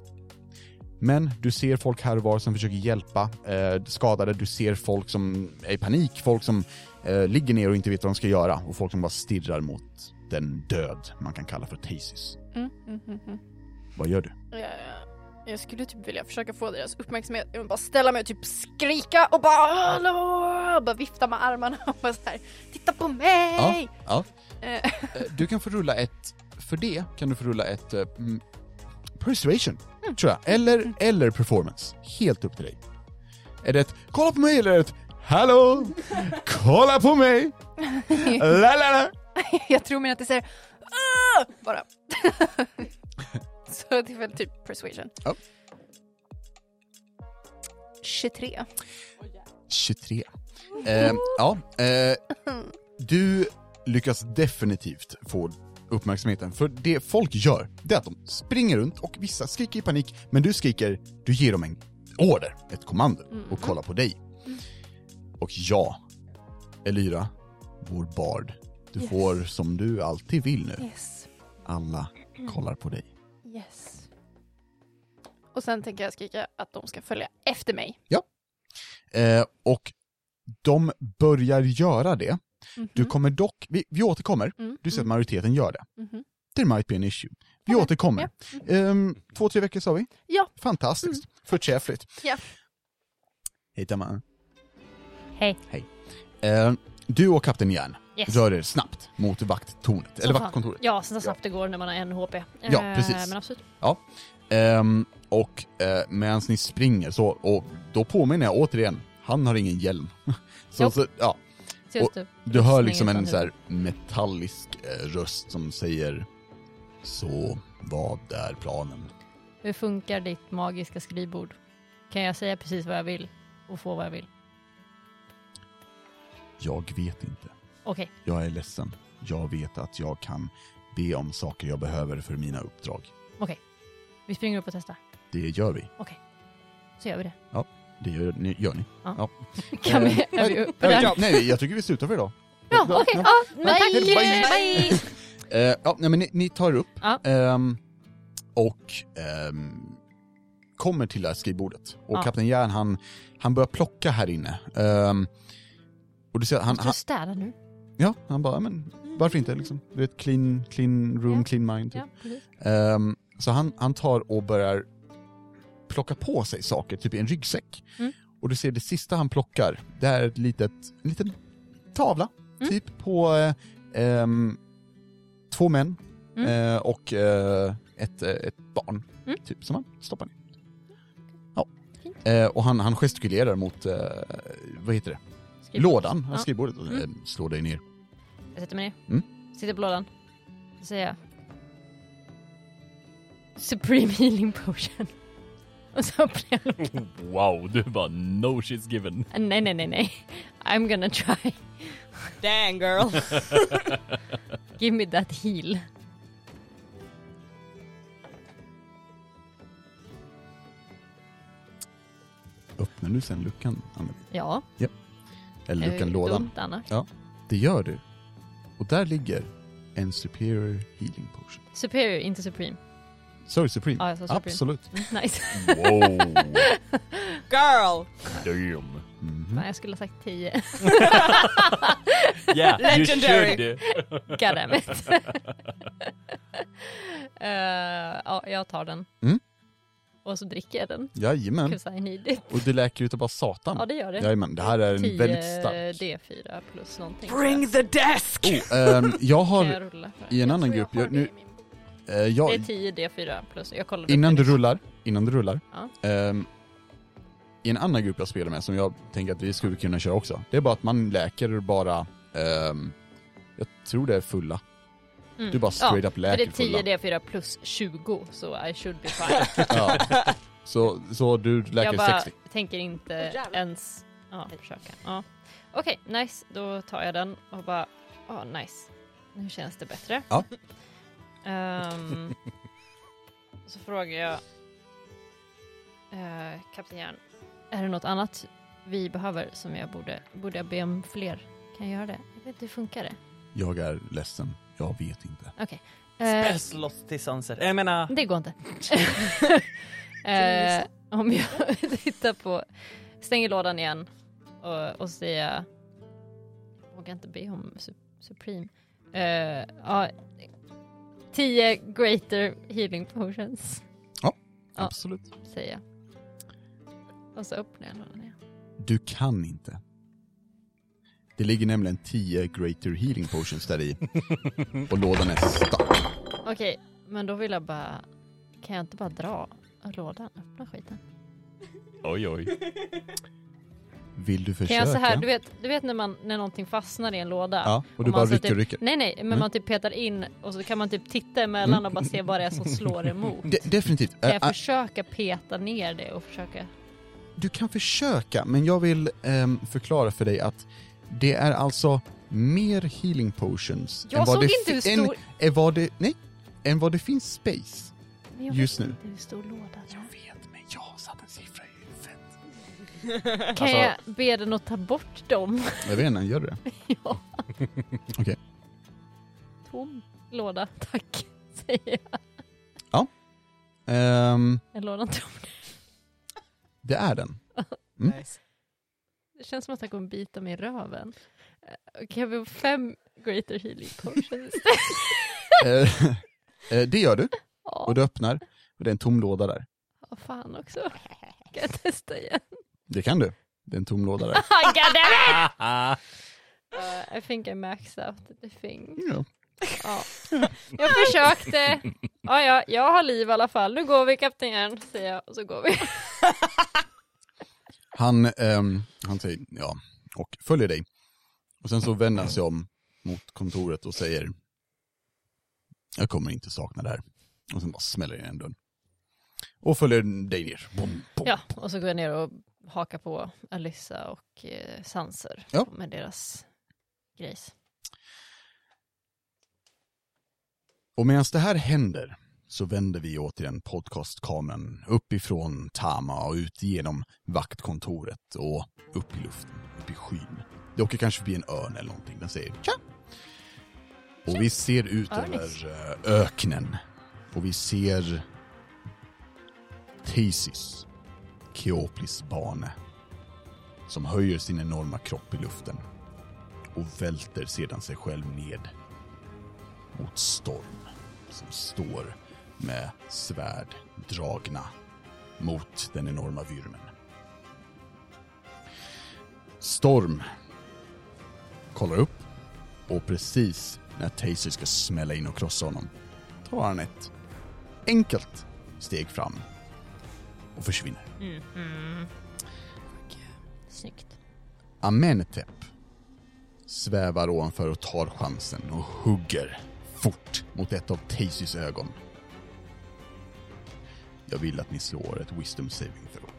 Men du ser folk här och var som försöker hjälpa eh, skadade, du ser folk som är i panik, folk som eh, ligger ner och inte vet vad de ska göra och folk som bara stirrar mot den död man kan kalla för Tasis. Mm, mm, mm, mm. Vad gör du? Jag, jag skulle typ vilja försöka få deras uppmärksamhet. Jag vill bara ställa mig och typ skrika och bara hallå! Bara vifta med armarna och bara så här, titta på mig! ja. Eh, Du kan få rulla ett, för det kan du få rulla ett eh, mm, persuasion, tror jag. Eller, eller performance. Helt upp till dig. Är det ett kolla på mig eller ett hallå, kolla på mig, la la la. jag tror mer att det säger "Ah!" bara. Så det är väl typ persuasion. Ja. 23. 23. Eh, ja, eh, du lyckas definitivt få uppmärksamheten. För det folk gör, det är att de springer runt och vissa skriker i panik, men du skriker, du ger dem en order, ett kommando, och kollar på dig. Och ja, Elyra, vår bard, du Yes. får som du alltid vill nu. Yes. Alla kollar på dig. Yes. Och sen tänker jag skrika att de ska följa efter mig. Eh, och de börjar göra det. Mhm. Du kommer dock, vi, vi återkommer, Mm, du ser att mm, majoriteten gör det. mhm. There might be an issue. Vi Okej, återkommer. Ehm, två, tre veckor sa vi? Ja. Fantastiskt. Förträffligt. Ja. Hej Tamma. Hej. Ehm, du och Kapten Järn Yes. rör er snabbt mot vakttornet, eller vaktkontoret. Ja, så snabbt det går när man har en HP. Ja, Eh, precis. Men absolut. Ehm, och eh, medan ni springer så, och då påminner jag återigen, han har ingen hjälm. så, så ja, just det. du hör liksom en så här metallisk eh, röst som säger Så, vad är planen? Hur funkar ditt magiska skrivbord? Kan jag säga precis vad jag vill och få vad jag vill? Jag vet inte. Okej, Jag är ledsen. Jag vet att jag kan be om saker jag behöver för mina uppdrag. vi springer upp och testar. Det gör vi. Så gör vi det. Det gör ni. Gör ni. Kan vi, Eh, är vi uppe nej, där? nej, jag tycker vi slutar för idag. Ja, okej. Ja. Ja, Ja, hej, bye. Bye. Eh, ja, nej, men ni, ni tar upp Ja. ehm, och ehm, kommer till det här skrivbordet. Och Ja. Kapten Järn han, han börjar plocka här inne. Ehm, och du ser han, Måste han, du städa nu? ja, han bara, men varför inte liksom? Du vet, clean, clean room, Ja. clean mind. Typ. Ja, precis. Ehm, så han, han tar och börjar plocka på sig saker, typ i en ryggsäck. Mm. Och du ser det sista han plockar, det är ett litet, en liten tavla, Mm. typ på eh, ehm, två män Mm. eh, och eh, ett, eh, ett barn, Mm. typ, som han stoppar ner. Ja. Eh, och han, han gestikulerar mot, eh, vad heter det, Skriv. lådan, Ja. skrivbordet, Mm. eh, slår dig ner. Jag sätter mig ner. Mm. Sitter på lådan. Så säger jag. Supreme healing potion. Och så öppnar jag lådan. Wow, du bara no shit's given. Nej, nej, nej, nej. I'm gonna try. Dang girl. Give me that heal. Öppnar du sen luckan, Anneli? Ja. Eller luckan, eh, lådan? Dumt annars. Det gör du. Och där ligger en superior healing potion. Superior, inte Supreme. Sorry, supreme. Ja, jag sa Supreme. Absolut. Mm, nice. Wow. Girl. Damn. Mhm. Fan, jag skulle ha sagt 10. Yeah, you Legendary. should. God damn it. Eh, ja, jag tar den. Mm. och så dricker jag den. Jajamän. 'Cause I need it. Och det läker utav bara satan. Ja det gör det. Jajamän, det här är en 10 väldigt stark. D4 plus någonting. Bring the desk! Oh, ehm, jag har jag i en annan grupp, jag, nu, eh, Det är jag, 10 D4 plus, jag kollade innan du rullar, innan du rullar, Ja. ehm, i en annan grupp jag spelar med som jag tänker att vi skulle kunna köra också, det är bara att man läker bara, ehm, jag tror det är fulla. Mm. Du bara straight ja, up läker det är 10 fulla. D4 plus 20, så I should be fine. Ja. Så, så du läker jag bara 60. tänker inte jävlar. ens ja, försöka. Ja. Okej, nice. Då tar jag den och bara, ja nice. Nu känns det bättre. Ja. Ehm, så frågar jag uh, Kapten Järn, är det något annat vi behöver som jag borde, borde jag be om fler? Kan jag göra det? Jag vet inte, hur funkar det? Jag är ledsen, jag vet inte. Eh, Spellslott till Sanser. Jag menar... det går inte. eh, om jag tittar på, stänger lådan igen och, och säger, jag vågar inte be om su Supreme. Eh, ja, 10 greater healing potions, Ja. Absolut. säger jag. Och så öppnar jag lådan igen. Du kan inte. Det ligger nämligen 10 greater healing potions där i. Och lådan är stark. Okej, men då vill jag bara, kan jag inte bara dra lådan, öppna skiten? Oj, oj. Vill du Kan försöka? jag så här, du vet, du vet när, man, när någonting fastnar i en låda? Ja, och du man bara rycker typ, rycker. Nej nej, men Mm. man typ petar in och så kan man typ titta emellan och bara se vad det är som slår emot. De, definitivt. Kan jag ä- försöka peta ner det och försöka... du kan försöka, men jag vill ehm, förklara för dig att det är alltså mer healing potions Jag än vad såg det inte hur stor... än, än vad det, nej, än vad det finns space. Men jag just vet nu. inte hur stor lådan är. vet, men jag satt en. Kan Alltså- jag be den att ta bort dem? Jag vet inte, gör du det? ja. Okej. Tom låda, tack. Säger jag. Ehm, Är lådan tom? det är den. Mm. Nice. Det känns som att han kommer bita mig i röven. Eh, Kan jag få fem greater healing potions? Eh, eh, det gör du, Ja, och du öppnar, och det är en tom låda där. vad fan också. Kan jag testa igen? Det kan du. Det är en tom låda där. God damn it! Ah, Uh, I think I maxed out the thing. Ja. Ja. Jag försökte. Ja, ja, jag har liv i alla fall. Nu går vi kapten, säger jag och så går vi. Han, ehm, han säger ja, och följer dig. Och sen så vänder han sig om mot kontoret och säger Jag kommer inte sakna det här. Och sen bara smäller igen dörren. Och följer dig ner. Bom, bom. Ja, och så går jag ner och hakar på Alyssa och eh, Sanser Ja. med deras grejs. Och medan det här händer så vänder vi återigen podcastkameran uppifrån Tama och ut genom vaktkontoret och upp i luften, upp i skyn. Det åker kanske förbi en örn eller någonting, den säger tja! Och vi ser ut Örnis. över eh, öknen och vi ser Thesis, Keoplis bane, som höjer sin enorma kropp i luften och välter sedan sig själv ned mot Storm som står med svärd dragna mot den enorma vyrmen. Storm kollar upp och precis när Taser ska smälla in och krossa honom tar han ett enkelt steg fram och försvinner. Mm. Snyggt. Amenetep svävar ovanför och tar chansen och hugger fort mot ett av Tasys ögon. Jag vill att ni slår ett wisdom saving throw.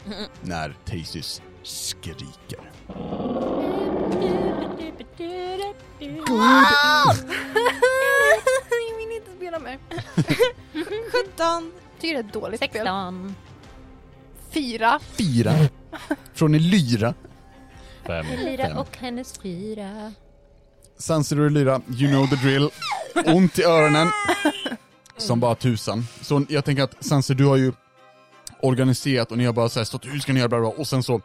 När Tasys skriker. Jag vill inte spela mer. 17! Tycker det är ett dåligt spel. 16. Fyra. Fyra. Från Elyra. fem. Lyra och hennes fyra. Sanser och Elyra, you know the drill. Ont i öronen. Som bara tusan. Så jag tänker att Sanser, du har ju organiserat och ni har bara så här stått hur ska ni göra bla bla och sen så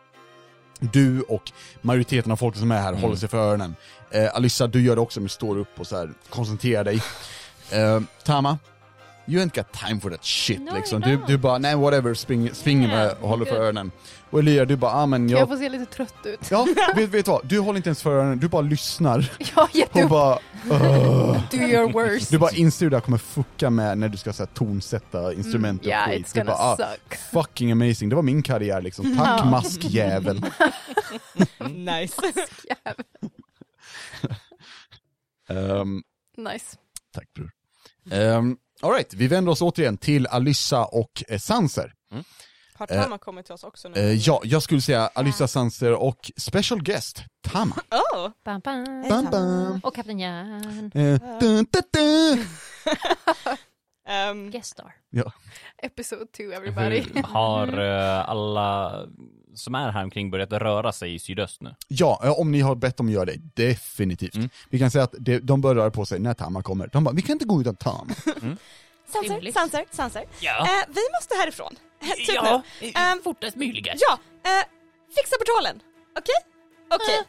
du och majoriteten av folket som är här håller sig för öronen. Eh, Alyssa, du gör det också men står upp och så här koncentrerar dig. Eh, Tama, you ain't got time for that shit No, liksom. Du, du bara, nej whatever, spring, spring Yeah, och håller för öronen. Och Elia, du bara, ah men jag jag... få se lite trött ut? Ja, vet, vet du vad? Du håller inte ens för öronen, du bara lyssnar. Jag har Och bara, "Ugh." Do your worst. Du bara inser hur det här kommer fucka med när du ska så här, tonsätta instrument och Yeah, skit. Du bara, ah, fucking amazing, det var min karriär liksom. Tack Ja. maskjävel. Nice. Jävlar. Um, Nice. tack bror. Um, Alright, vi vänder oss återigen till Alyssa och eh, Sanser. Har Eh, Tama kommit till oss också nu? Eh, ja, jag skulle säga Alyssa Sanser och special guest, Tama. Oh! Bam, bam. Bam, bam. Och Kapten Järn. Eh, dun, dun, dun. Um, Guest star. Episode 2 everybody. Hur har eh, alla som är här omkring börjat röra sig i sydöst nu? Ja, eh, om ni har bett dem göra det, definitivt. Mm. Vi kan säga att det, de börjar röra på sig när Tama kommer. De bara, vi kan inte gå utan Tama. Sanser, Rimligt. Sanser, Sanser. Ja, Eh, vi måste härifrån. Eh, typ ja nu. eh, Ehm, fortast möjliga. Ja, eh, fixa portalen. Okej? Okej,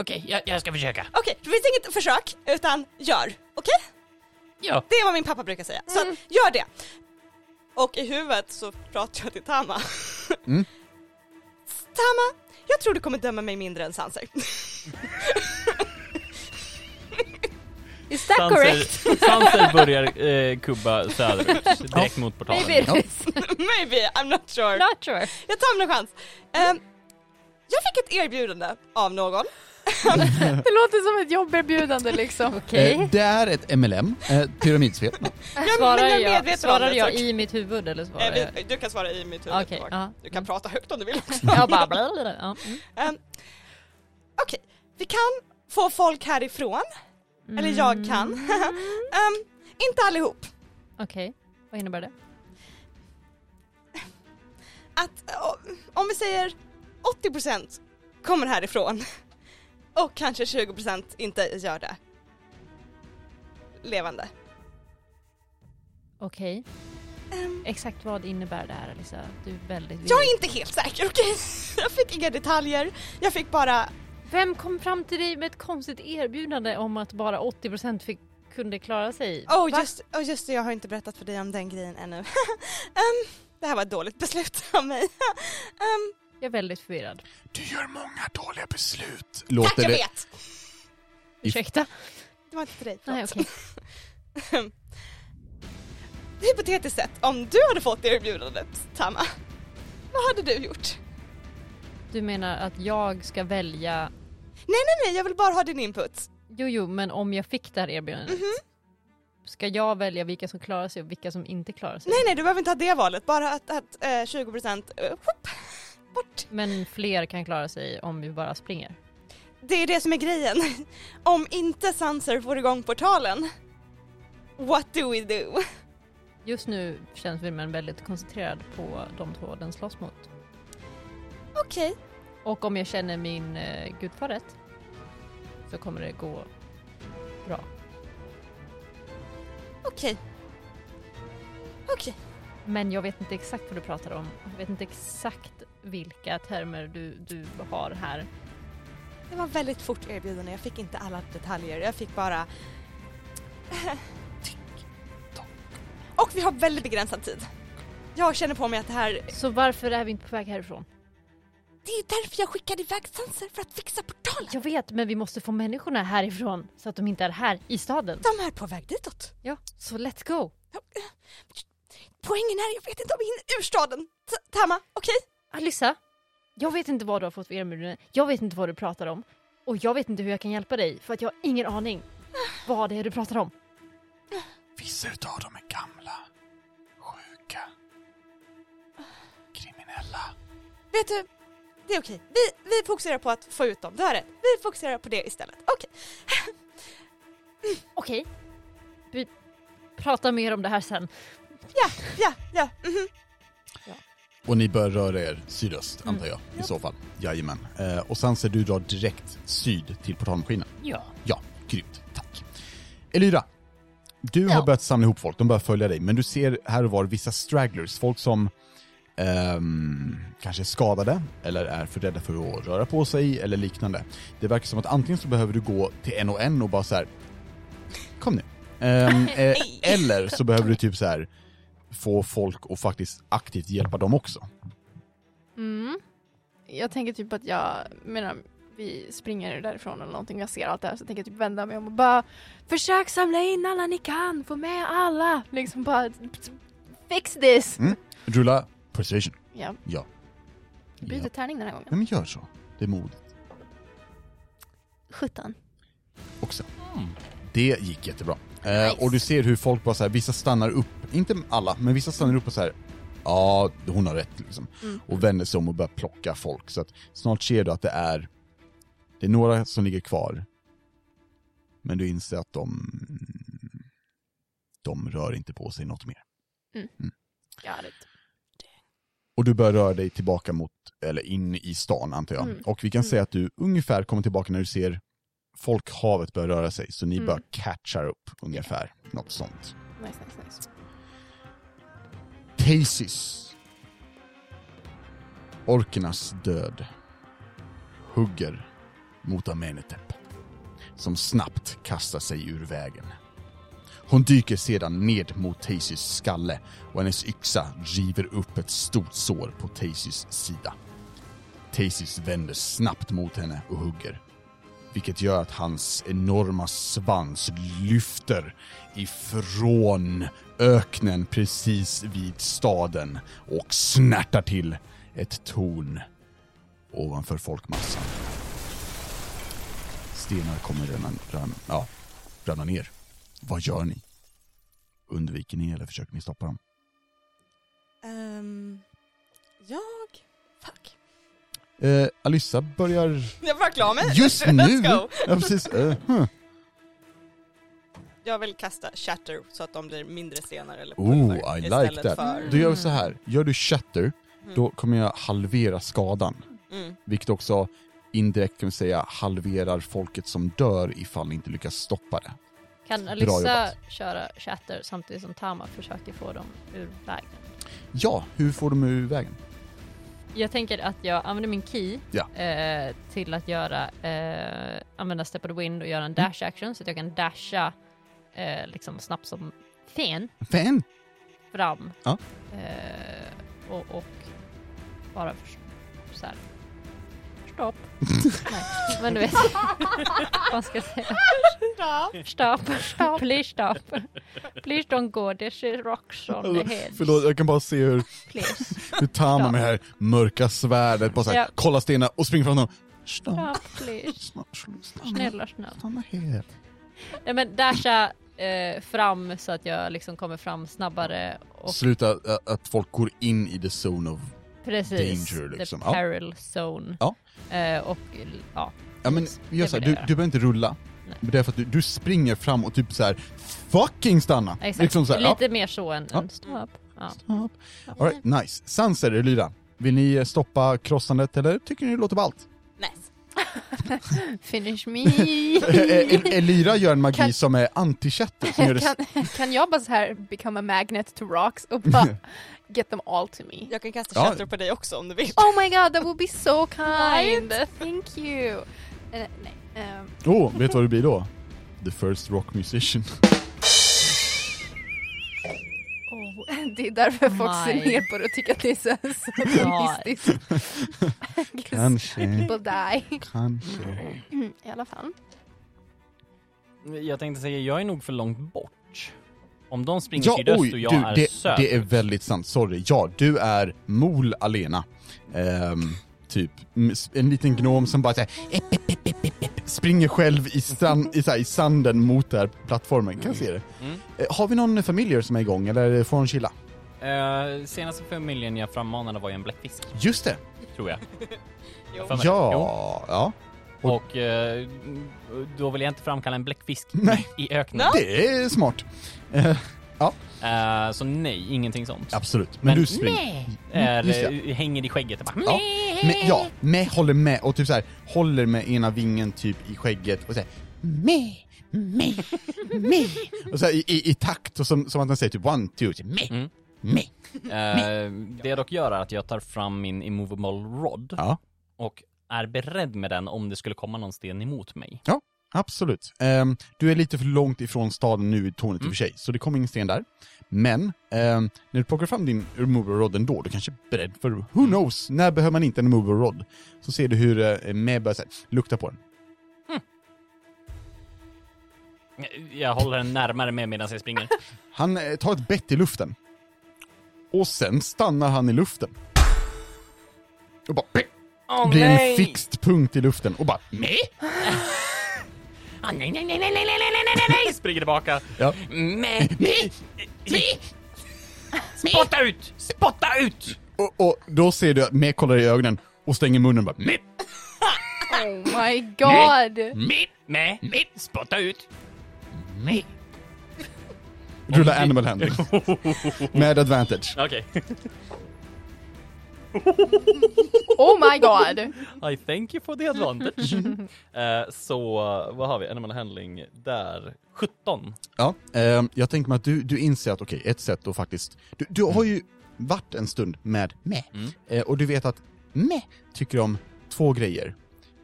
Okej, jag, jag ska försöka. okej. Det finns inget försök, utan gör. Okej? Ja. Det är vad min pappa brukar säga. Så att, gör det. Och i huvudet så pratar jag till Tama. Mm. Tama, jag tror du kommer döma mig mindre än Sanser. Is that correct? Sanser börjar eh, kubba söderut, direkt mot portalen. Maybe it is. Maybe, I'm not sure. Not sure. Jag tar min chans. Ehm, jag fick ett erbjudande av någon. Det låter som ett jobberbjudande liksom. Okej. Eh, det är ett MLM, eh, pyramidspel. men Svarar jag jag, om svarar jag i mitt huvud eller svarar Eh, jag? vi- Du kan svara i mitt huvud. Tag. ja. Du kan prata högt om du vill också. Jag bara. Ja. Mm. Ehm, Okej, vi kan få folk härifrån. Eller jag kan. Ehm, inte allihop. Okej, vad innebär det? Att eh, om vi säger 80% kommer härifrån och kanske 20% inte gör det. Levande. Okej, Ehm, exakt vad innebär det här Alissa? Du är väldigt jag är inte helt säker, okej? Jag fick inga detaljer. Jag fick bara Vem kom fram till dig med ett konstigt erbjudande om att bara 80% fick, kunde klara sig? Oh Va? just, oh just det, jag har inte berättat för dig om den grejen ännu. Ehm, det här var ett dåligt beslut av mig. Ehm, Jag är väldigt förvirrad. Du gör många dåliga beslut. tack, Låter jag det... vet! Ursäkta? Det var inte till dig, Nej okej. Hypotetiskt sett, om du hade fått erbjudandet, Tama, vad hade du gjort? Du menar att jag ska välja... Nej, nej, nej, jag vill bara ha din input. Jo, jo, men om jag fick det här erbjudandet. Mhm. Ska jag välja vilka som klarar sig och vilka som inte klarar sig? Nej, nej, du behöver inte ha det valet, bara att, att eh, 20% uh, whoop, bort. Men fler kan klara sig om vi bara springer. Det är det som är grejen. Om inte Sanser får igång portalen, what do we do? Just nu känns Wilmen väldigt koncentrerad på de två den slåss mot. Okej, Och om jag känner min eh, gudfar rätt så kommer det gå bra. okej. Okej. Men jag vet inte exakt vad du pratar om. Jag vet inte exakt vilka termer du, du har här. Det var väldigt fort erbjudande, jag fick inte alla detaljer, jag fick bara... Och vi har väldigt begränsad tid. Jag känner på mig att det här... Så varför är vi inte på väg härifrån? Det är därför jag skickade iväg Sanser för att fixa portalen. Jag vet, men vi måste få människorna härifrån så att de inte är här i staden. De är på väg ditåt. Ja, så let's go! Poängen är, jag vet inte om vi hinner ur staden. Tama, okej? Alissa, jag vet inte vad du har fått för erbjudande. Jag vet inte vad du pratar om. Och jag vet inte hur jag kan hjälpa dig för att jag har ingen aning vad det är du pratar om. Vissa utav dem är gamla, sjuka, kriminella. Vet du, det är okej. Vi, vi fokuserar på att få ut dem, du har rätt. Vi fokuserar på det istället. Okej. Okej. Vi pratar mer om det här sen. Ja, ja, ja. mhm. Och ni bör röra er sydöst, Mm. antar jag, i så fall. Jajamän. Eh, och Sanser, du drar direkt syd till portalmaskinen. Ja. Ja, grymt. Tack. Elyra, du Ja. har börjat samla ihop folk, de börjar följa dig, men du ser här och var vissa stragglers, folk som ehm, kanske är skadade, eller är för rädda för att röra på sig, eller liknande. Det verkar som att antingen så behöver du gå till en och en och bara så här. Kom nu, Ehm, eh, eller så behöver du typ så här få folk att faktiskt aktivt hjälpa dem också. Mm. Jag tänker typ att jag, menar, vi springer därifrån eller någonting, jag ser allt det här så jag tänker typ vända mig om och bara Försök samla in alla ni kan, få med alla! Liksom bara Fix this! Mm. Rulla precision. Ja, Ja. byter ja. tärning den här gången. Nej men gör så. Det är modigt. 17. också. Mm. Det gick jättebra. Eh, Nice. och du ser hur folk bara så här, vissa stannar upp, inte alla, men vissa stannar upp och så här. ja, hon har rätt liksom. Mm. Och vänder sig om och börjar plocka folk. Så att snart ser du att det är, det är några som ligger kvar. Men du inser att de, de rör inte på sig något mer. Got it. Och du börjar röra dig tillbaka mot, eller in i stan antar jag. Mm. Och vi kan säga att du ungefär kommer tillbaka när du ser folkhavet börja röra sig. Så ni Mm. börjar catcha upp ungefär, något sånt. Nice, nice, nice. Tasis. Orkernas död. Hugger mot Amenetep. Som snabbt kastar sig ur vägen. Hon dyker sedan ned mot Tasis skalle och hennes yxa river upp ett stort sår på Tasis sida. Tasis vänder snabbt mot henne och hugger. Vilket gör att hans enorma svans lyfter ifrån öknen precis vid staden och snärtar till ett torn ovanför folkmassan. Stenar kommer redan, ram, ja, ramla ner. Vad gör ni? Undviker ni eller försöker ni stoppa dem? Ehm, um, jag... Eh, Alyssa börjar Jag var klar med just nu. Ja, precis. Eh, huh. Jag vill kasta shatter så att de blir mindre stenar eller Oh, pulver I like istället that. för... Då gör vi så här. Gör du shatter, då kommer jag halvera skadan. Mm. Vilket också indirekt kan vi säga halverar folket som dör ifall ni inte lyckas stoppa det. Kan Alyssa jobbat. köra chatter samtidigt som Tama försöker få dem ur vägen? Ja, hur får de ur vägen? Jag tänker att jag använder min key Ja. eh, till att göra, eh, använda step of the wind och göra en dash action så att jag kan dasha eh, liksom snabbt som fan Fan! fram. Ja. Eh, och, och bara för, så här. Stopp. Nej, men du vet. Vad ska jag säga? Stop. Please stop. Please don't go. This is rocks on the head. Förlåt, jag kan bara se hur, Please. hur Tama med det här mörka svärdet bara såhär, Ja. kolla stenar och springer fram dem. Stopp, Stop please. snart, Snälla, snälla. stanna här. Nej men dasha eh, fram så att jag liksom kommer fram snabbare och Sluta att folk går in i the zone of... precis, danger, liksom. the Ja. peril zone. Ja. Eh, och ja, Ja men gör det så här, vill du, du behöver inte rulla. Nej. Men det är för att du, du springer fram och typ så här fucking stanna! exakt. Liksom så här, Lite mer så än, Ja. än stopp. Ja. ja. Alright, nice. Sanser, Lyra. Vill ni stoppa krossandet eller tycker ni det låter ballt? Nice. Finish me! Elira gör en magi Kan- som är anti-chatter, som gör det... kan, kan jag bara så här become a magnet to rocks och bara get them all to me? Jag kan kasta Ja. på dig också om du vill. Oh my god, that would be so kind! Thank you! Eh, nej, Åh, oh, vet du vad det blir då? The first rock musician. oh, det är därför folk ser ner på det och tycker att det är så. 'Cause Kanske, People die. kanske. Mm, I alla fall. Jag tänkte säga, jag är nog för långt bort. Om de springer Ja, sydöst oj, och jag du, är det, söder. det är väldigt sant. Sorry. Ja, du är Mol Alena. Ehm, typ en liten gnom som bara såhär, springer själv i, strand, i, så här, i sanden mot den här plattformen. Kan jag se det? Mm. Eh, har vi någon familjer som är igång eller får hon chilla? Eh, senaste familjen jag frammanade var ju en bläckfisk, Just det! tror jag. Ja, ja. Och- Och eh, då vill jag inte framkalla en bläckfisk Nej. i öknen. Det är smart. Eh, Eh, så nej, ingenting sånt. absolut. Men, Men du springer. Är, just det. eh, hänger i skägget och bara Ja, med, ja, med håller med och typ så här håller med ena vingen typ i skägget och säger med, med, med. Och så här, i, i, i takt och som, som att man säger typ one, two, three, med, Mm. med. Eh, det jag dock gör är att jag tar fram min immovable rod Ja, och är beredd med den om det skulle komma någon sten emot mig. Ja. Absolut. Ehm, du är lite för långt ifrån staden nu i tornet i och för sig, så det kommer ingen sten där. Men, ehm, när du plockar fram din remover rod ändå, du kanske är beredd för who knows, när behöver man inte en remover rod? Så ser du hur uh, Med börjar lukta på den. Jag håller den närmare med medan jag springer. Han eh, tar ett bett i luften. Och sen stannar han i luften. Och bara Åh blir en fixed punkt i luften och bara Nej! Ah, nej, nej, nej, nej, nej, nej, nej, nej, nej, nej! Springer tillbaka. Ja. Nej. Spotta ut! Spotta ut! Och, och då ser du att Med kollar i ögonen och stänger munnen bara Nej! Oh my god! Mitt, med, mitt, spotta ut. Nej. Rulla animal handling. Med advantage. Okej. Oh my god! I thank you for the advantage. Eh, så, eh, vad har vi? Animal handling där. 17. Ja, ehm, jag tänker mig att du, du inser att okej, ett sätt att faktiskt... Du, du har ju varit en stund med med, Mm. Eh, och du vet att med tycker om två grejer.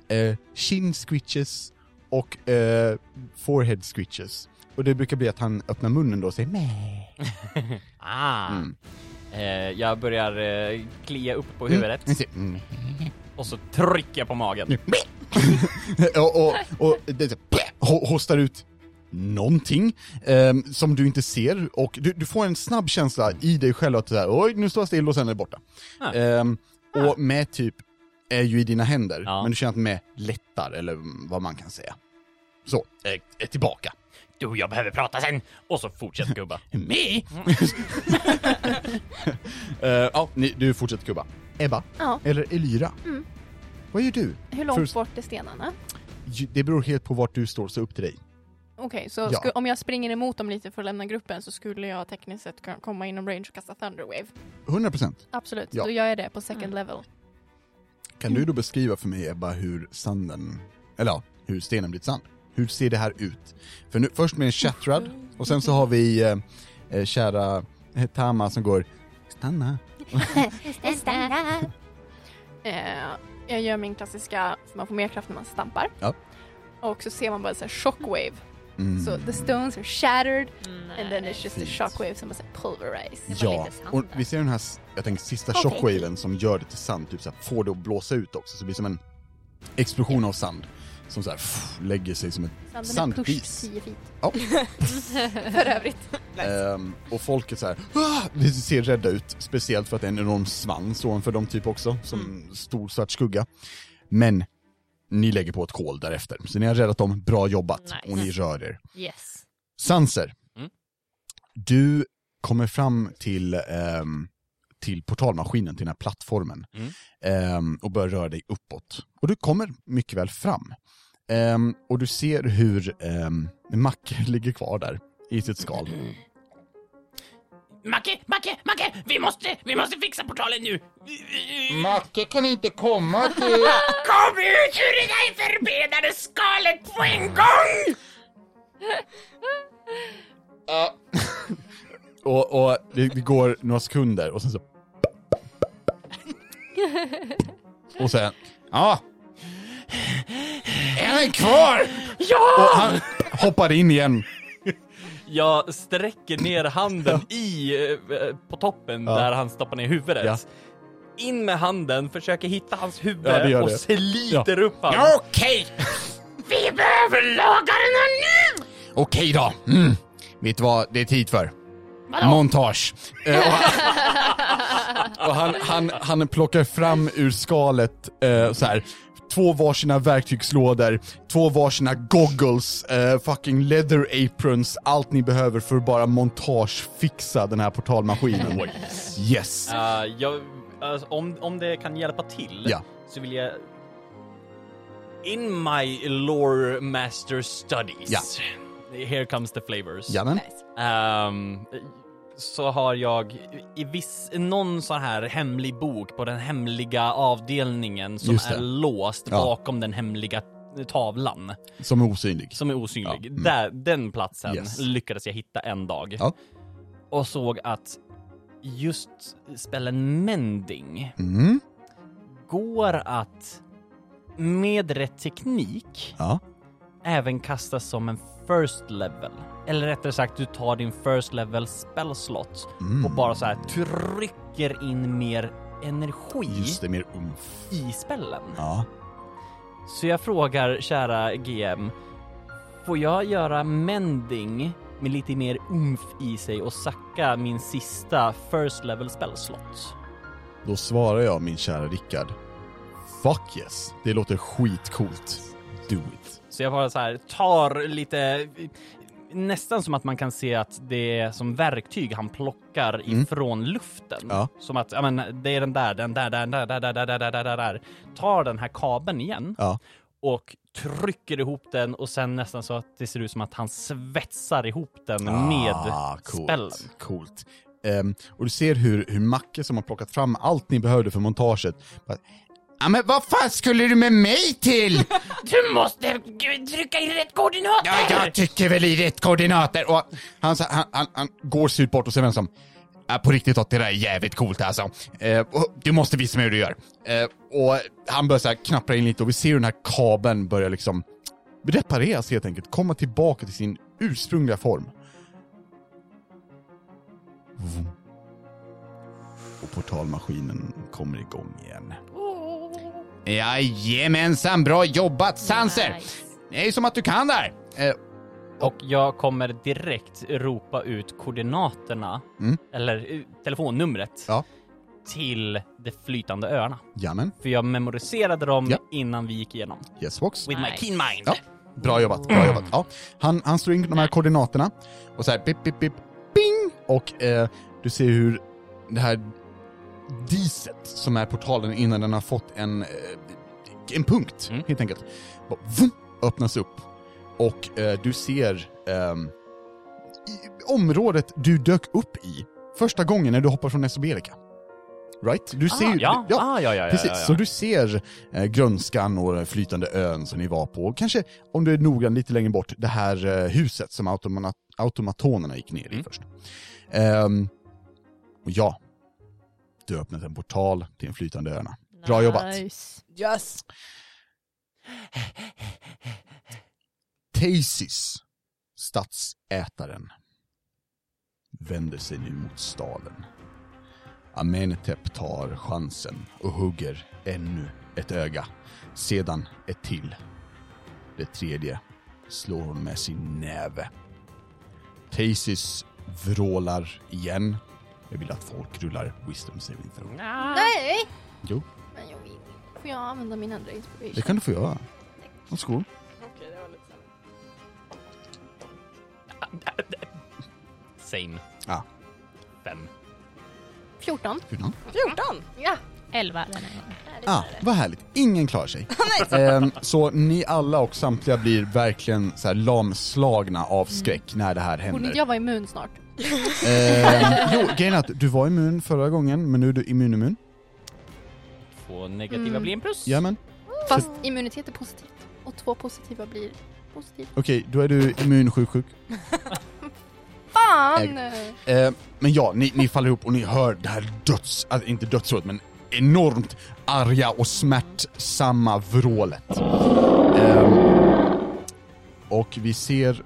Eh, chin scritches och eh, forehead scritches. Och det brukar bli att han öppnar munnen då och säger med. Ah. Mm. Eh, jag börjar eh, klia upp på huvudet Mm. Mm. och så trycker jag på magen. och, och, och det, hostar ut någonting ehm, som du inte ser och du, du får en snabb känsla i dig själv att så här, oj nu står jag still och sen är det borta. Ah. Ehm, och med typ är ju i dina händer, Ja. men du känner att med lättar eller vad man kan säga. Så, är, är tillbaka. Du jag behöver prata sen. Och så fortsätter gubba. Med? Eh, ja, ni, du fortsätter kubba. Ebba, Ja. eller Elyra, Mm. vad gör du? Hur långt Först- bort är stenarna? Ju- Det beror helt på vart du står, så upp till dig. Okej, så Ja. sku- om jag springer emot dem lite för att lämna gruppen så skulle jag tekniskt sett kunna komma inom range och kasta Thunderwave. 100%. Absolut, Ja. då gör jag det på second Mm. level. Kan du då beskriva för mig Ebba hur sanden, eller ja, hur stenen blivit sand? Hur ser det här ut? För nu, först med en Shatrad, och sen så har vi eh, eh, kära eh, Tama som går Stanna. Eh, jag gör min klassiska, för man får mer kraft när man stampar. Ja. Och så ser man bara så här shockwave. Mm. Så the stones are shattered and then it's just Fint. a shockwave som bara så här var Ja, och vi ser den här, jag tänker sista Okej. shockwaven som gör det till sand, typ såhär, får det att blåsa ut också, så det blir som en explosion av sand. Som såhär, pff, lägger sig som ett sandpis. 10 feet. Ja. för övrigt. Ehm, och folket så här, ah! det ser rädda ut, speciellt för att det är en enorm svans ovanför dem typ också, som Mm. stor svart skugga. Men ni lägger på ett kol därefter, så ni har räddat dem, bra jobbat, Nice. och ni rör er. Yes. Sanser, Mm. du kommer fram till, ehm, till portalmaskinen, till den här plattformen, Mm. ehm, och börjar röra dig uppåt. Och du kommer mycket väl fram. Ehm, och du ser hur um, Macke ligger kvar där i sitt skal. Macke, Macke, Macke! Vi måste, vi måste fixa portalen nu! Macke kan inte komma till... Kom ut ur det där förbedade skalet på en gång! Ja, Och, och det, det går några sekunder och sen så... Och sen... Ja! Är han kvar? Ja! Och han hoppar in igen. Jag sträcker ner handen i, eh, på toppen Ja. där han stoppar ner huvudet. Ja. In med handen, försöker hitta hans huvud Ja, det gör och det. sliter upp honom. Okej! Vi behöver laga den här nu! Okej då. Mm. Vet du vad det är tid för? Vadå? Montage. Eh, och han, och han, han, han plockar fram ur skalet eh, så här. Två varsina verktygslådor, två varsina goggles, eh, fucking leather aprons, allt ni behöver för att bara montagefixa den här portalmaskinen. Yes. Uh, jag, alltså, om, om det kan hjälpa till Ja. så vill jag... In my lore master studies. Ja. Here comes the flavors. Jamen. Ehm, så har jag i viss, någon sån här hemlig bok på den hemliga avdelningen som är låst Ja. bakom den hemliga tavlan Som är osynlig. som är osynlig. Ja, mm. Där, den platsen Yes. lyckades jag hitta en dag. Ja. Och såg att just spelen mending Mm. går att med rätt teknik Ja. Även kastas som en first level. Eller rättare sagt, du tar din first level spell slot Mm. och bara så här trycker in mer energi Just det, mer umf. i spellen. Ja. Så jag frågar kära GM, får jag göra mending med lite mer umf i sig och sacka min sista first level spell slot? Då svarar jag min kära Rickard. Fuck yes. Det låter skitcoolt. Do it. Så jag bara så här tar lite, nästan som att man kan se att det är som verktyg han plockar Mm. ifrån luften. Ja. Som att, ja men det är den där, den där, den där, där, där, där, där, där, där, där. Tar den här kabeln igen Ja. och trycker ihop den och sen nästan så att det ser ut som att han svetsar ihop den Ah, med coolt, spellen. Coolt. Ehm, och du ser hur, hur Macke som har plockat fram allt ni behövde för montaget. bara, Ja men vad fan skulle du med mig till? Du måste trycka in rätt koordinater! Ja, jag tycker väl i rätt koordinater. Och han, han, han, han går ut bort och säger vem som Ja, på riktigt att det där är jävligt coolt alltså. Eh, du måste visa mig hur du gör. Eh, och han börjar så här knappra in lite och vi ser hur den här kabeln börjar liksom repareras helt enkelt. Komma tillbaka till sin ursprungliga form. Och portalmaskinen kommer igång igen. Jajamensan, bra jobbat Sanser! Nice. Det är som att du kan där. Eh, Och jag kommer direkt ropa ut koordinaterna, Mm. eller eh, telefonnumret, Ja. till de flytande öarna. jamen, För jag memoriserade dem Ja. innan vi gick igenom. yes box. With my Nice. keen mind. Ja. Bra jobbat, bra jobbat. Ja. Han, han slår in de här koordinaterna och så här bip, bip, bip, bing! Och eh, du ser hur det här diset som är portalen innan den har fått en, eh, en punkt, Mm. helt enkelt. Bara, vum, öppnas upp. Och eh, du ser i området du dök upp i första gången när du hoppar från Esoberika. Right? Du ser Ah, ju- ja. ja, Ah, ja, ja, Precis, ja, ja. så du ser eh, grönskan och den flytande ön som ni var på. Och Kanske, om du är noggrann lite längre bort, det här eh, huset som automa automatonerna gick ner i Mm. först. Ehm, och ja, du har öppnat en portal till de flytande öarna. Bra jobbat. Nice. Yes! Teisis, stadsätaren, vänder sig nu mot staden. Amenhotep tar chansen och hugger ännu ett öga, sedan ett till. Det tredje slår hon med sin näve. Teisis vrålar igen. Jag vill att folk rullar wisdom saving throw. Nej! Jo, Men jag vill. Får jag använda min andra inspiration? det kan du få göra. Varsågod. Okej, det var lite så. Same. Ja. Fem. 14. 14. 14! Ja. Elva den här gången. Ah, vad härligt. Ingen klarar sig. Ehm, så ni alla och samtliga blir verkligen så här lamslagna av skräck när det här Borde händer. inte jag vara immun snart? Ehm, jo, grejen är att du var immun förra gången, men nu är du immun-immun. Två negativa Mm. blir en plus. Jajamän. Fast immunitet är positivt. Och två positiva blir positivt. Okej, då är du immun-sjuk-sjuk. Fan! Ehm, men ja, ni, ni faller ihop och ni hör det här döds... Alltså inte dödsrådet, men enormt arga och smärtsamma vrålet. Ehm, och vi ser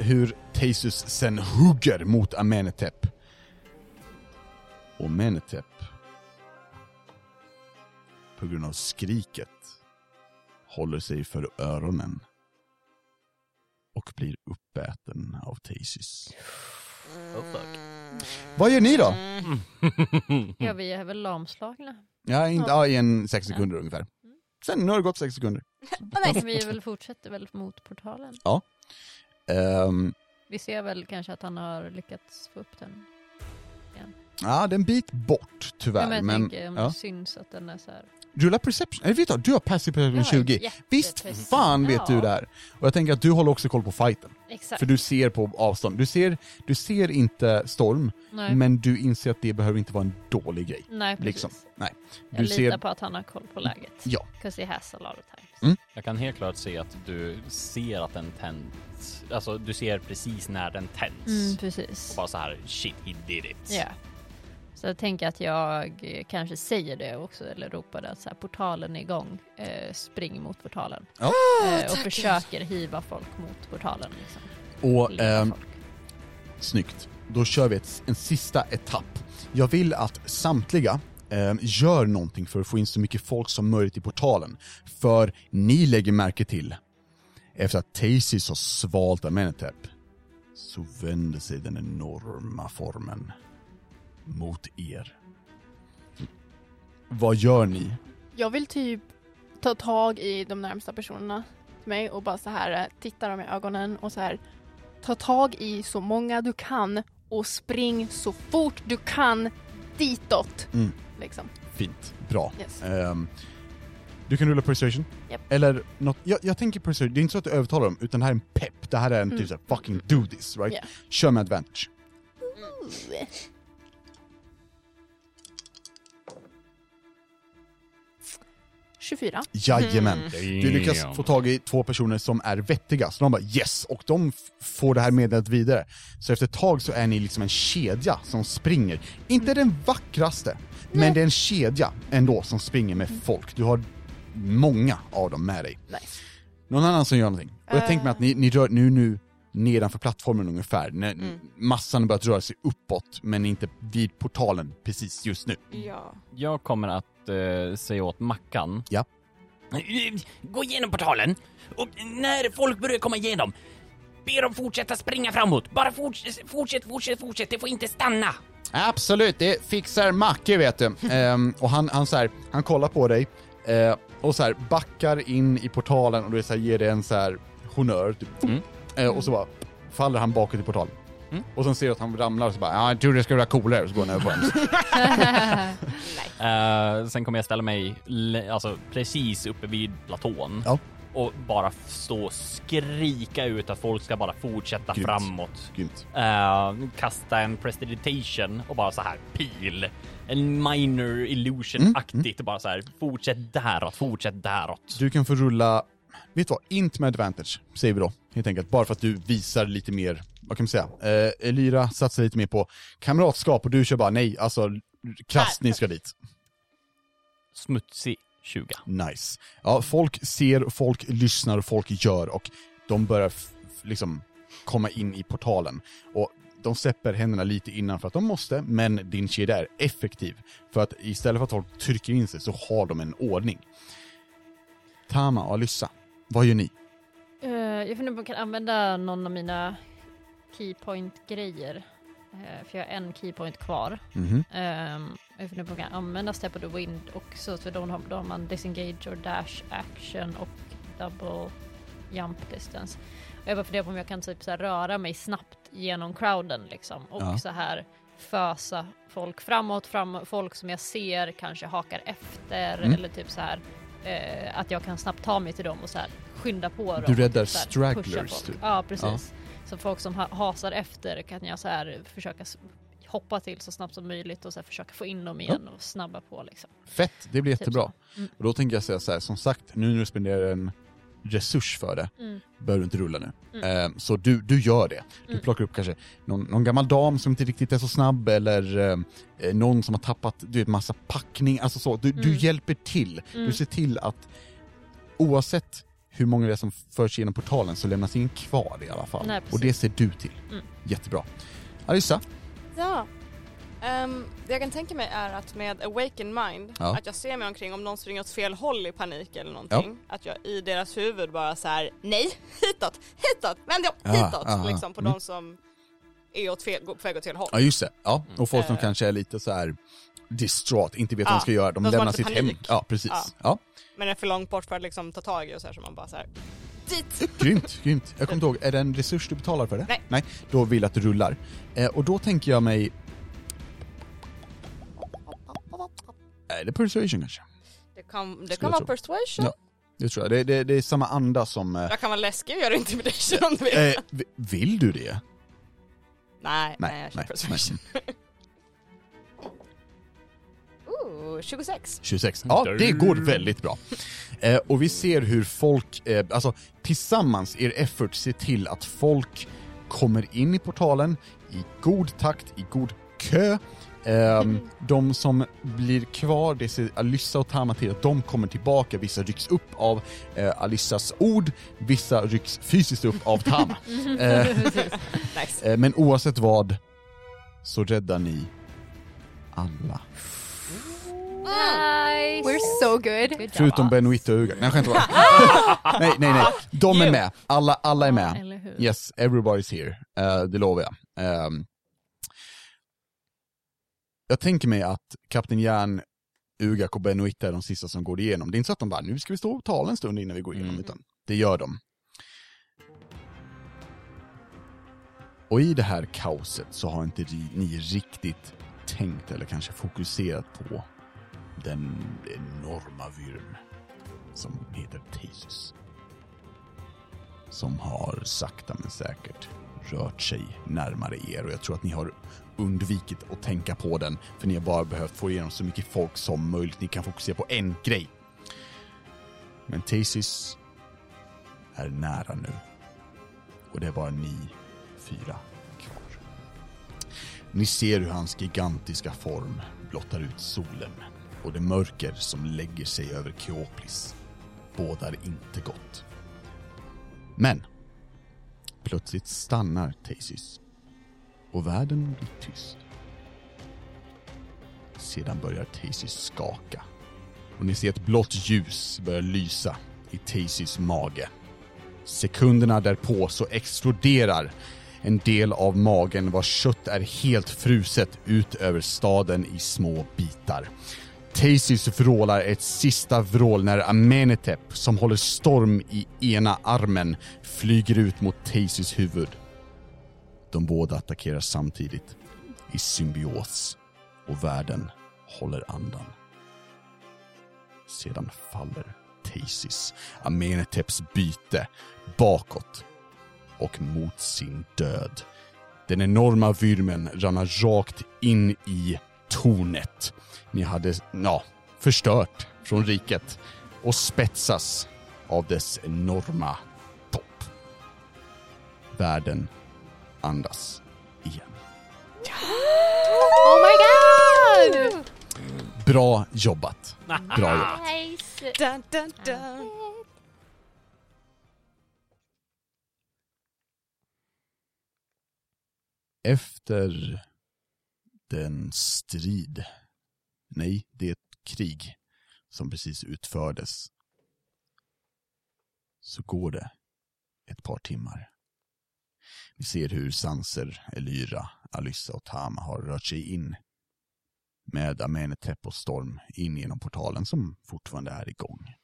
hur Teisus sen hugger mot Amenetep. Och Amenetep, på grund av skriket, håller sig för öronen och blir uppäten av Teisus. Oh. Vad gör ni då? ja, vi är väl lamslagna. Ja, inte, ja. i en sex sekunder ungefär. Sen nu har det gått sex sekunder. Vi är väl fortsätter väl mot portalen. Ehm, Vi ser väl kanske att han har lyckats få upp den. ja, det är en bit bort tyvärr. Ja, men jag men tänker om ja. det syns att den är så här. rulla perception. Eller vet du vad, du har passive perception Jag har 20. jätteprecis- Visst fan vet du Ja. det här. Och jag tänker att du håller också koll på fighten. Exakt. För du ser på avstånd. Du ser, du ser inte storm, Nej, men du inser att det behöver inte vara en dålig grej. Nej precis. liksom. Nej. Jag Du litar ser, på att han har koll på läget. Ja. 'Cause he has a lot of times. Mm. Jag kan helt klart se att du ser att den tänds. Alltså du ser precis när den tänds. Mm, precis. Och bara så här, shit he did it. Ja. Så jag tänker att jag eh, kanske säger det också, eller ropar det att så här, portalen är igång, eh, spring mot portalen. Ja. Eh, och försöker hiva folk mot portalen. Liksom. Och ehm, folk. Snyggt. Då kör vi ett, en sista etapp. Jag vill att samtliga eh, gör någonting för att få in så mycket folk som möjligt i portalen. För ni lägger märke till, efter att Tasis har svalt Amenhotep, så vänder sig den enorma formen mot er. Vad gör ni? Jag vill typ ta tag i de närmsta personerna till mig och bara så här eh, titta dem i ögonen och så här ta tag i så många du kan och spring så fort du kan ditåt. Mm. Liksom. Fint, bra. Yes. Ehm, du kan rulla persuasion. Japp. Eller något, jag, jag tänker persuasion, det är inte så att du övertalar dem, utan det här är en pepp. Det här är en Mm. typ såhär, fucking do this, right? Yeah. Kör med advantage. 24. Jajamän. Du lyckas få tag i två personer som är vettiga, så de bara yes, och de f- får det här meddelandet vidare. Så efter ett tag så är ni liksom en kedja som springer. Inte den vackraste, men det är en kedja ändå som springer med folk. Du har många av dem med dig. Nice. Någon annan som gör någonting. Och jag tänker mig att ni, ni rör nu, nu nedanför plattformen ungefär, när massan har börjat röra sig uppåt, men inte vid portalen precis just nu. Ja. Jag kommer att eh, säga åt Mackan. Ja. Gå igenom portalen och när folk börjar komma igenom, be dem fortsätta springa framåt. Bara fortsätt, fortsätt, fortsätt, fortsätt. Det får inte stanna. Absolut, det fixar Macke vet du. Ehm, och han, han, så här, han kollar på dig eh, och så här, backar in i portalen och du så här, ger dig en så här honör. Typ. Mm. Eh, och så bara faller han bakåt i portalen. Mm. Och sen ser du att han ramlar och så bara ja, jag trodde det skulle vara coolare, så går han över på en. Eh, sen kommer jag ställa mig le- alltså, precis uppe vid platån. Ja. Och bara stå och skrika ut att folk ska bara fortsätta Grymt. framåt. Grymt. Eh, kasta en prestidigitation och bara så här pil. En minor illusion-aktigt och bara så här fortsätt däråt, fortsätt däråt. Du kan få rulla, vet du vad, int med advantage, säger vi då. Helt enkelt, bara för att du visar lite mer, vad kan man säga, eh, Elyra satsar lite mer på kamratskap och du kör bara nej, alltså krasst, ni ska dit. Smutsig 20. Nice. Ja, folk ser, folk lyssnar och folk gör och de börjar liksom komma in i portalen. Och de släpper händerna lite innan för att de måste, men din kedja är effektiv. För att istället för att folk trycker in sig så har de en ordning. Tama och Alyssa, vad gör ni? Eh, jag funderar på om jag kan använda någon av mina keypoint-grejer. Eh, för jag har en keypoint kvar. Mhm. Um, jag funderar på om jag kan använda Step of the Wind också. För då har, då har man disengage och dash action och double jump distance. Och jag bara funderar på om jag kan typ så här röra mig snabbt genom crowden liksom. Och Ja. så här fösa folk framåt, fram, folk som jag ser kanske hakar efter Mm. eller typ så här eh, att jag kan snabbt ta mig till dem och så här skynda på dem. Du och räddar typ stragglers, typ. Ja, precis. Så folk som ha hasar efter kan jag så här försöka hoppa till så snabbt som möjligt och så försöka få in dem igen och snabba på liksom. Fett, det blir Typ jättebra. Mm. Och då tänker jag säga så här, som sagt, nu när du spenderar en resurs för det, Mm. behöver du inte rulla nu. Mm. Eh, så du, du gör det. Du Mm. plockar upp kanske någon, någon gammal dam som inte riktigt är så snabb, eller eh, eh, någon som har tappat du vet, massa packning, alltså så. Du, du Mm. hjälper till. Du Mm. ser till att oavsett hur många det är som förs genom portalen så lämnas ingen kvar i alla fall. Nej, och det ser du till. Mm. Jättebra. Alyssa? Ja. Ehm, det jag kan tänka mig är att med awaken mind, Ja. att jag ser mig omkring om någon springer åt fel håll i panik eller någonting. Att jag i deras huvud bara så här: nej, hitåt, hitåt, vänd dig om, Ja, hitåt. ja, ja. liksom på Mm. de som är åt fel, på väg åt fel håll. Ja just det, ja. Och folk som Eh. kanske är lite så här distraught, inte vet vad Ja, de ska göra, de de lämnar sitt hem. panik. Ja precis. Ja. Ja. Men är för långt bort för att liksom ta tag i och så här så man bara så här. dit. Grymt, grymt. Jag kommer inte ihåg, är det en resurs du betalar för det? Nej. Nej, då vill jag att du rullar. Eh, och då tänker jag mig... Är det persuasion kanske? Det kan, det kan vara persuasion. Ja. Det tror jag. Det, det, det är samma anda som... Eh, Jag kan vara läskig och göra intimidation om du vill. eh, vi- vill du det? nej, nej, Nej, jag kör nej, persuasion. Ooh, 26. 26. Ja, det går väldigt bra. Eh, och vi ser hur folk, eh, alltså tillsammans, er effort ser till att folk kommer in i portalen i god takt, i god kö, Ehm, de som blir kvar, det ser Alyssa och Tama till att de kommer tillbaka, vissa rycks upp av eh, Alyssas ord, vissa rycks fysiskt upp av Tama. Eh, Nice. eh, men oavsett vad, så räddar ni alla. Nice! We're so good. Good job, Förutom och Uga. Nej skämt bara. nej, nej, nej. De är med. Alla, alla är med. Yes, everybody's here. Eh, det lovar jag. Ehm, jag tänker mig att Kapten Järn, Ugak och Benoit är de sista som går igenom. Det är inte så att de bara, nu ska vi stå och tala en stund innan vi går igenom, Mm. utan det gör de. Och i det här kaoset så har inte ni riktigt tänkt eller kanske fokuserat på den enorma vyrm som heter Thesis. Som har sakta men säkert rört sig närmare er och jag tror att ni har undvikit att tänka på den för ni har bara behövt få igenom så mycket folk som möjligt. Ni kan fokusera på en grej. Men Thesis är nära nu. Och det är bara ni fyra kvar. Ni ser hur hans gigantiska form blottar ut solen och det mörker som lägger sig över Keoplis bådar inte gott. Men plötsligt stannar Thesis och världen blir tyst. Sedan börjar Thesis skaka och ni ser ett blått ljus börja lysa i Thesis mage. Sekunderna därpå så exploderar en del av magen vars kött är helt fruset ut över staden i små bitar. Tasis vrålar ett sista vrål när Amenetep, som håller storm i ena armen, flyger ut mot Tasis huvud. De båda attackerar samtidigt, i symbios, och världen håller andan. Sedan faller Tasis, Ameneteps byte, bakåt och mot sin död. Den enorma vyrmen rannar rakt in i tornet ni hade, ja, förstört från riket och spetsas av dess enorma topp. Världen andas igen. Oh my god! Bra jobbat. Bra jobbat. Nice! Dun, dun, dun. Efter den strid, nej, det är ett krig som precis utfördes, så går det ett par timmar. Vi ser hur Sanser, Elyra, Alyssa och Tama har rört sig in med Amenetep och Storm in genom portalen som fortfarande är igång.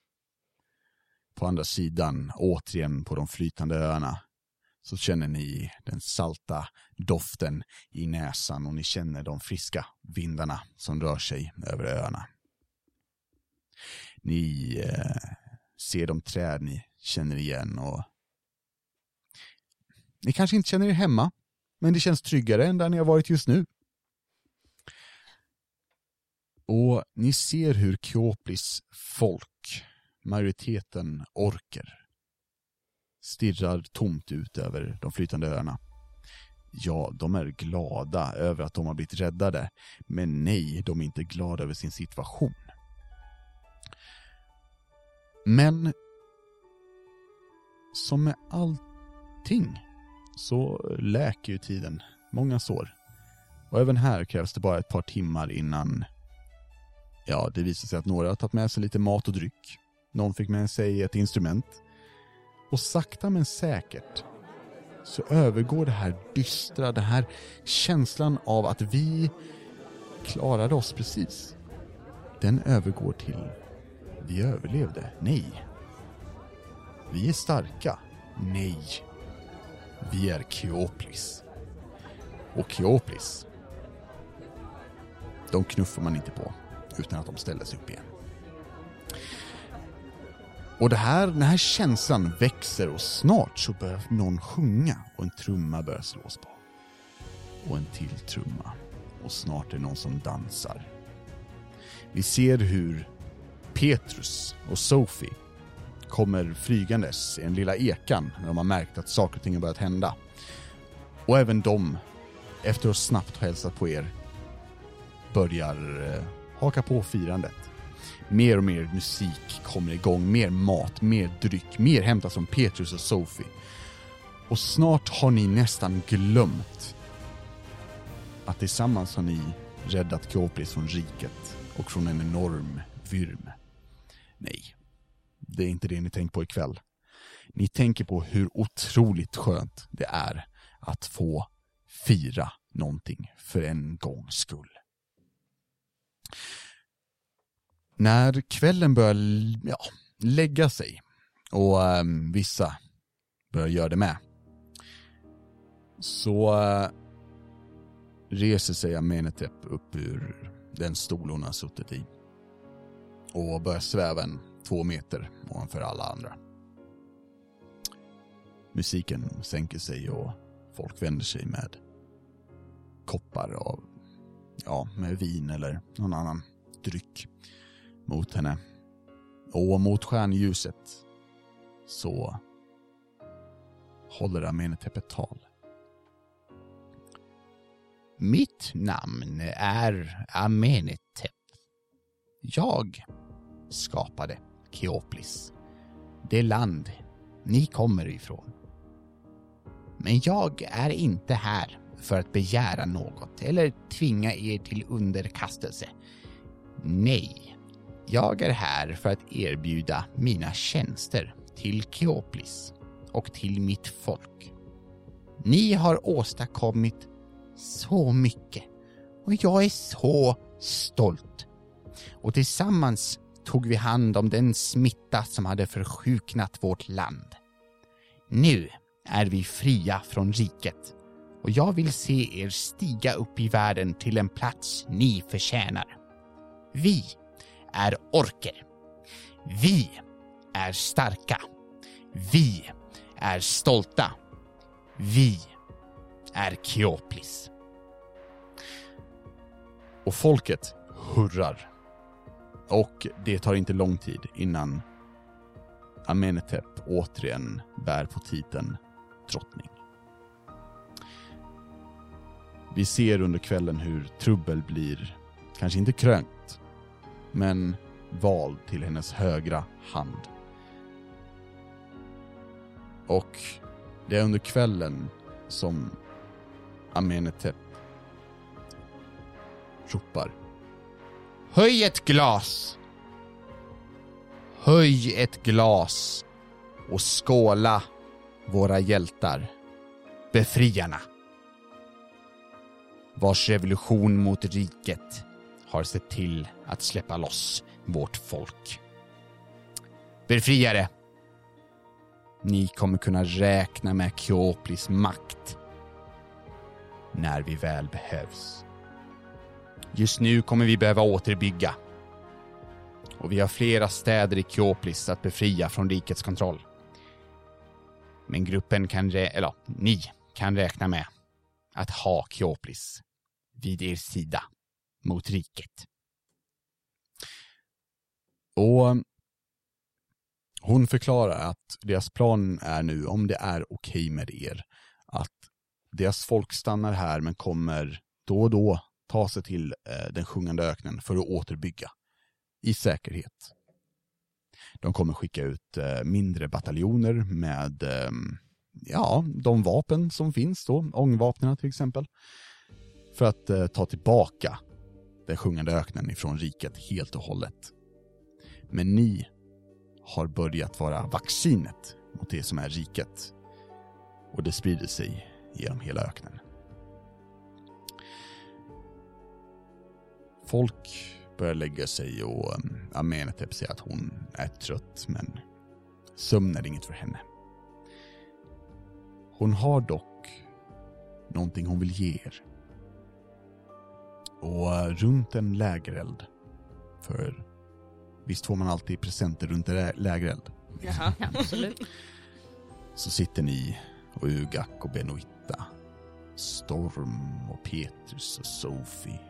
På andra sidan, återigen på de flytande öarna, så känner ni den salta doften i näsan och ni känner de friska vindarna som rör sig över öarna. Ni eh, ser de träd ni känner igen och ni kanske inte känner er hemma, men det känns tryggare än där ni har varit just nu. Och ni ser hur Kyoplis folk, majoriteten orker, stirrar tomt ut över de flytande öarna. Ja, de är glada över att de har blivit räddade, men nej, de är inte glada över sin situation. Men som med allting så läker ju tiden många sår. Och även här krävs det bara ett par timmar innan ja, det visar sig att några har tagit med sig lite mat och dryck. Någon fick med sig ett instrument. Och sakta men säkert så övergår det här dystra, den här känslan av att vi klarade oss precis. Den övergår till vi överlevde. Nej. Vi är starka. Nej. Vi är Keoplis. Och Keoplis, de knuffar man inte på utan att de ställer sig upp igen. Och det här, den här känslan växer och snart så börjar någon sjunga och en trumma börjar slås på. Och en till trumma. Och snart är det någon som dansar. Vi ser hur Petrus och Sophie kommer flygandes i den lilla ekan när de har märkt att saker och ting har börjat hända. Och även de, efter att snabbt ha hälsat på er, börjar eh, haka på firandet. Mer och mer musik kommer igång, mer mat, mer dryck, mer hämtas från Petrus och Sophie. Och snart har ni nästan glömt att tillsammans har ni räddat Kåpris från riket och från en enorm vyrm. Nej, det är inte det ni tänker på ikväll. Ni tänker på hur otroligt skönt det är att få fira någonting för en gångs skull. När kvällen börjar ja, lägga sig och eh, vissa börjar göra det med så eh, reser sig Amenetep upp ur den stol hon har suttit i och börjar sväva en två meter ovanför alla andra. Musiken sänker sig och folk vänder sig med koppar av, ja, med vin eller någon annan dryck mot henne. Och mot stjärnljuset så håller Amenetep tal. Mitt namn är Amenetep. Jag skapade Keoplis, det land ni kommer ifrån. Men jag är inte här för att begära något eller tvinga er till underkastelse. Nej, jag är här för att erbjuda mina tjänster till Keoplis och till mitt folk. Ni har åstadkommit så mycket och jag är så stolt. Och tillsammans tog vi hand om den smitta som hade försjuknat vårt land. Nu är vi fria från riket och jag vill se er stiga upp i världen till en plats ni förtjänar. Vi är orker. Vi är starka. Vi är stolta. Vi är Keoplis. Och folket hurrar. Och det tar inte lång tid innan Amenetep återigen bär på titeln drottning. Vi ser under kvällen hur Trubbel blir, kanske inte krönt, men vald till hennes högra hand. Och det är under kvällen som Amenetep ropar. Höj ett glas! Höj ett glas och skåla våra hjältar, befriarna. Vars revolution mot riket har sett till att släppa loss vårt folk. Befriare! Ni kommer kunna räkna med Keoplis makt när vi väl behövs. Just nu kommer vi behöva återbygga. Och vi har flera städer i Keoplis att befria från rikets kontroll. Men gruppen kan, eller ni kan räkna med att ha Keoplis vid er sida mot riket. Och eh, hon förklarar att deras plan är nu, om det är okej med er, att deras folk stannar här men kommer då och då ta sig till eh, den sjungande öknen för att återbygga i säkerhet. De kommer skicka ut eh, mindre bataljoner med eh, ja, de vapen som finns då, ångvapnen till exempel, för att eh, ta tillbaka den sjungande öknen ifrån riket helt och hållet. Men ni har börjat vara vaccinet mot det som är riket. Och det sprider sig genom hela öknen. Folk börjar lägga sig och um, Amenetep säger att hon är trött men sömn är inget för henne. Hon har dock någonting hon vill ge er. Och uh, runt en lägereld, för visst får man alltid presenter runt en lä- lägereld, Jaha. Absolut. så sitter ni och Ugak och Benoitta, Storm och Petrus och Sophie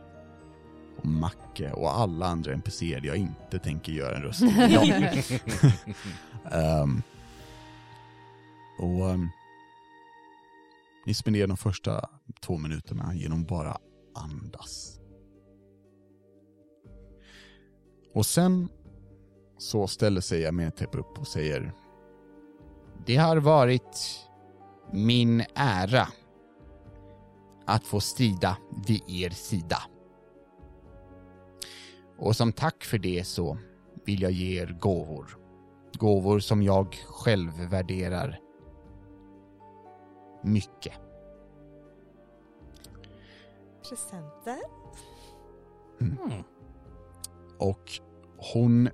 och Macke och alla andra NPCer jag inte tänker göra en röst. Ehm, och ehm, ni spenderar de första två minuterna genom bara andas. Och sen så ställer sig Amenhotep upp och säger Det har varit min ära att få strida vid er sida. Och som tack för det så vill jag ge er gåvor. Gåvor som jag själv värderar mycket. Presenter? Och hon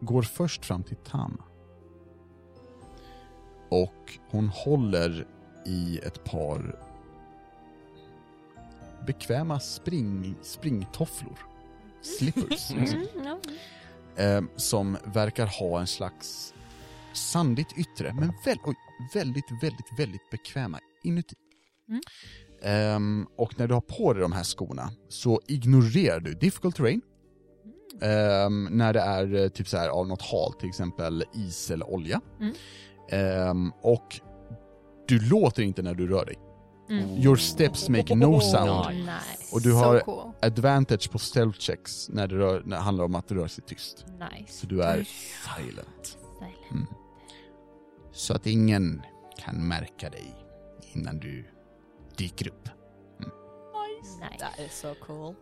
går först fram till Tam. Och hon håller i ett par bekväma spring, springtofflor. Slippers. liksom. Mm, ja. eh, som verkar ha en slags sandigt yttre, men väl, oj, väldigt, väldigt, väldigt bekväma inuti. Mm. Ehm, och när du har på dig de här skorna så ignorerar du difficult terrain. Ehm, när det är eh, typ så här av något halt, till exempel is eller olja. Mm. Ehm, och du låter inte när du rör dig. Mm. Your steps make no sound. Nice. Och du har So cool. advantage på stealth checks när det, rör, när det handlar om att röra sig tyst. Nice. Så du är silent. Silent. Så att ingen kan märka dig innan du dyker upp. Nice. That is so cool.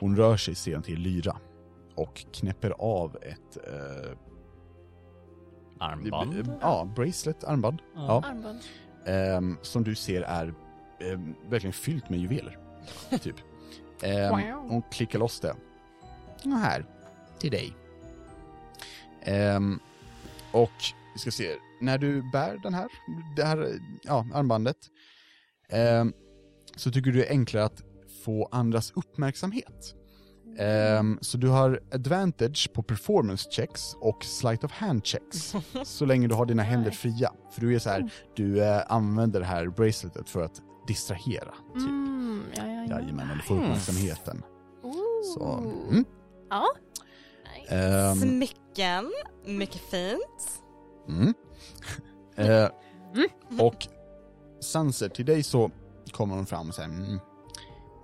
Hon rör sig sedan till Lyra och knäpper av ett eh, Armband. Ja, bracelet, armband. Ja. Armband. Ehm, som du ser är ehm, verkligen fyllt med juveler. typ. Ehm, Wow. Hon klickar loss det. Och här, till dig. Ehm, och vi ska se, när du bär den här, det här ja, armbandet ehm, så tycker du det är enklare att få andras uppmärksamhet. Ehm, så du har advantage på performance checks och sleight of hand checks så länge du har dina händer fria. För du är så här, du eh, använder det här braceletet för att distrahera. Typ. Mm, ja, ja, ja. Jajamän, eller få uppmärksamheten. Ooh. Så, mm. Ja. Ehm, Smycken, mycket fint. Mm. eh, och Sanser, till dig så kommer hon fram och säger mm,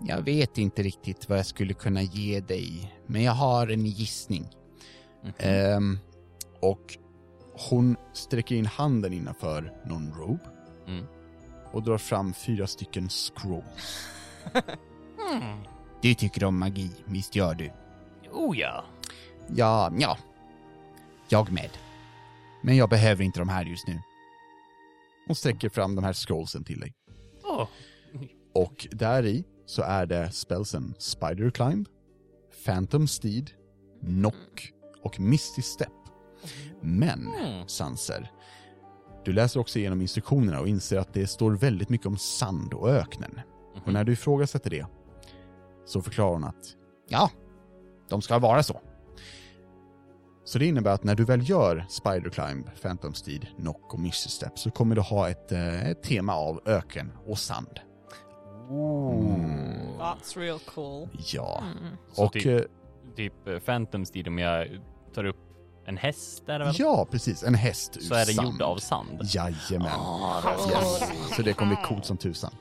Jag vet inte riktigt vad jag skulle kunna ge dig, men jag har en gissning. ehm, och hon sträcker in handen innanför någon robe Mm. och drar fram fyra stycken scrolls. Du tycker om magi, visst gör du? Oh ja. Ja, ja. Jag med. Men jag behöver inte de här just nu. Hon sträcker fram de här scrollsen till dig. Åh. Och där i så är det spelsen Spider Climb, Phantom Steed, Knock och Misty Step. Men, Mm. Sanser, du läser också igenom instruktionerna och inser att det står väldigt mycket om sand och öknen. Och när du ifrågasätter det så förklarar hon att Ja, de ska vara så. så det innebär att när du väl gör Spider Climb, Phantom Steed, Knock och Misty Step så kommer du ha ett, eh, ett tema av öken och sand. Mm. That's real cool. Ja. Så Och typ, eh, typ eh, Phantom Steed om jag tar upp en häst är det väl? Ja, precis. En häst ur Så är det sand. gjord av sand. Jajamän. Ah, yes. Så det kommer bli coolt som tusan.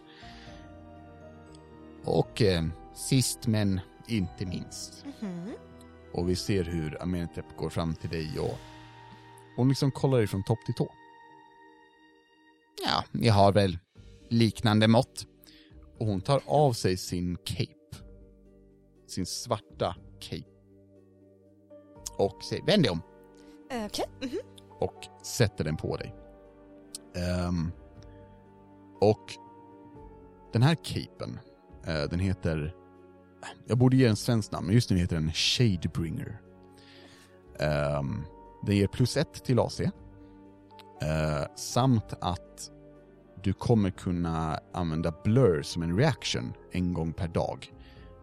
Och eh, sist men inte minst. Och vi ser hur Amenhotep går fram till dig och hon liksom kollar dig från topp till tå. Ja, jag har väl liknande mått. Och hon tar av sig sin cape. Sin svarta cape. Och säger, vänd dig om. Eh, Okej. mhm. och sätter den på dig. Ehm, och den här capen, eh, den heter, jag borde ge den svenskt namn, men just nu heter den Shadebringer. Um, den ger plus ett till AC. Eh, samt att du kommer kunna använda blur som en reaction en gång per dag.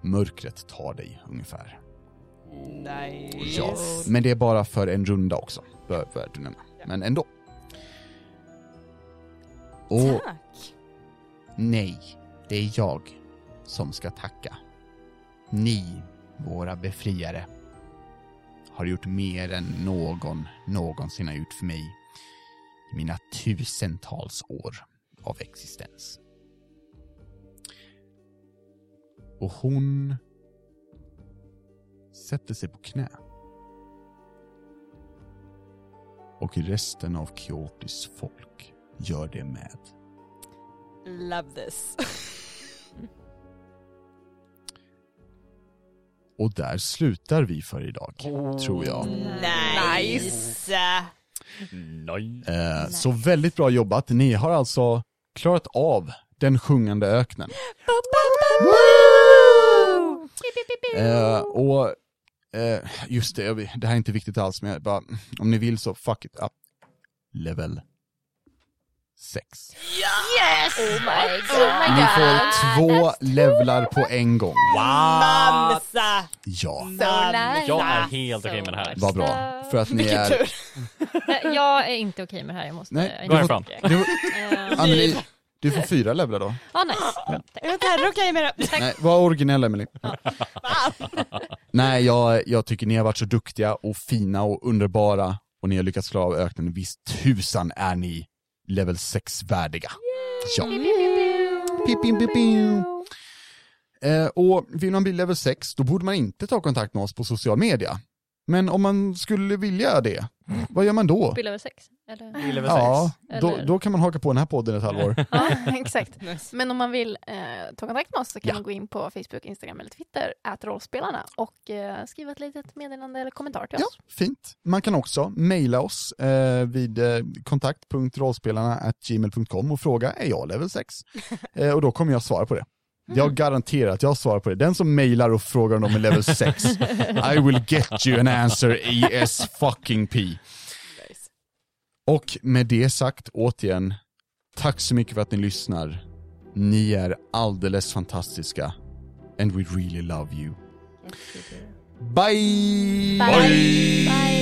Mörkret tar dig ungefär. Nice. Ja, men det är bara för en runda också, bör, bör du nämna. Men ändå. Och Tack. Nej, det är jag som ska tacka. Ni, våra befriare, har gjort mer än någon någonsin har gjort för mig i mina tusentals år av existens. Och hon sätter sig på knä. Och resten av Kyotis folk gör det med. Love this. Och där slutar vi för idag, tror jag. Nice! Nej. Eh, så väldigt bra jobbat. Ni har alltså klarat av den sjungande öknen. Eh, och eh, just det, det här är inte viktigt alls, men jag bara, om ni vill så fuck it up. Level 6. Oh my Ni får två levlar på en gång. Mamsa! Ja, So nice. Jag är helt okej med det här. vad bra. För att ni Vilken är... tur. Jag är inte okej med det här, jag måste... Nej, Gå du härifrån. får, du, Eh, Anneli, du får fyra levlar då. Ja, nice. Jag är inte heller okej med det. Nej, var originell Emily. Nej, jag, jag tycker ni har varit så duktiga och fina och underbara och ni har lyckats klara av öknen. Visst tusan är ni level 6 värdiga. Ja. Eh, och vill man bli level 6, då borde man inte ta kontakt med oss på social media. Men om man skulle vilja det, vad gör man då? Bill över sex? Eller? Vi level Ja, sex. då, Eller- då kan man haka på den här podden ett halvår. Ja, exakt. Nice. Men om man vill eh, ta kontakt med oss så kan Ja. man gå in på Facebook, Instagram eller Twitter, ät rollspelarna och eh, skriva ett litet meddelande eller kommentar till Ja, oss. fint. Man kan också mejla oss eh, vid eh, kontakt.rollspelarna.gmail.com och fråga, är jag level 6? Eh, och då kommer jag svara på det. Jag garanterar att jag svarar på det. Den som mejlar och frågar om de är level 6, I will get you an answer ES fucking P. Nice. Och med det sagt, återigen, tack så mycket för att ni lyssnar. Ni är alldeles fantastiska. And we really love you. Bye! Bye! Bye!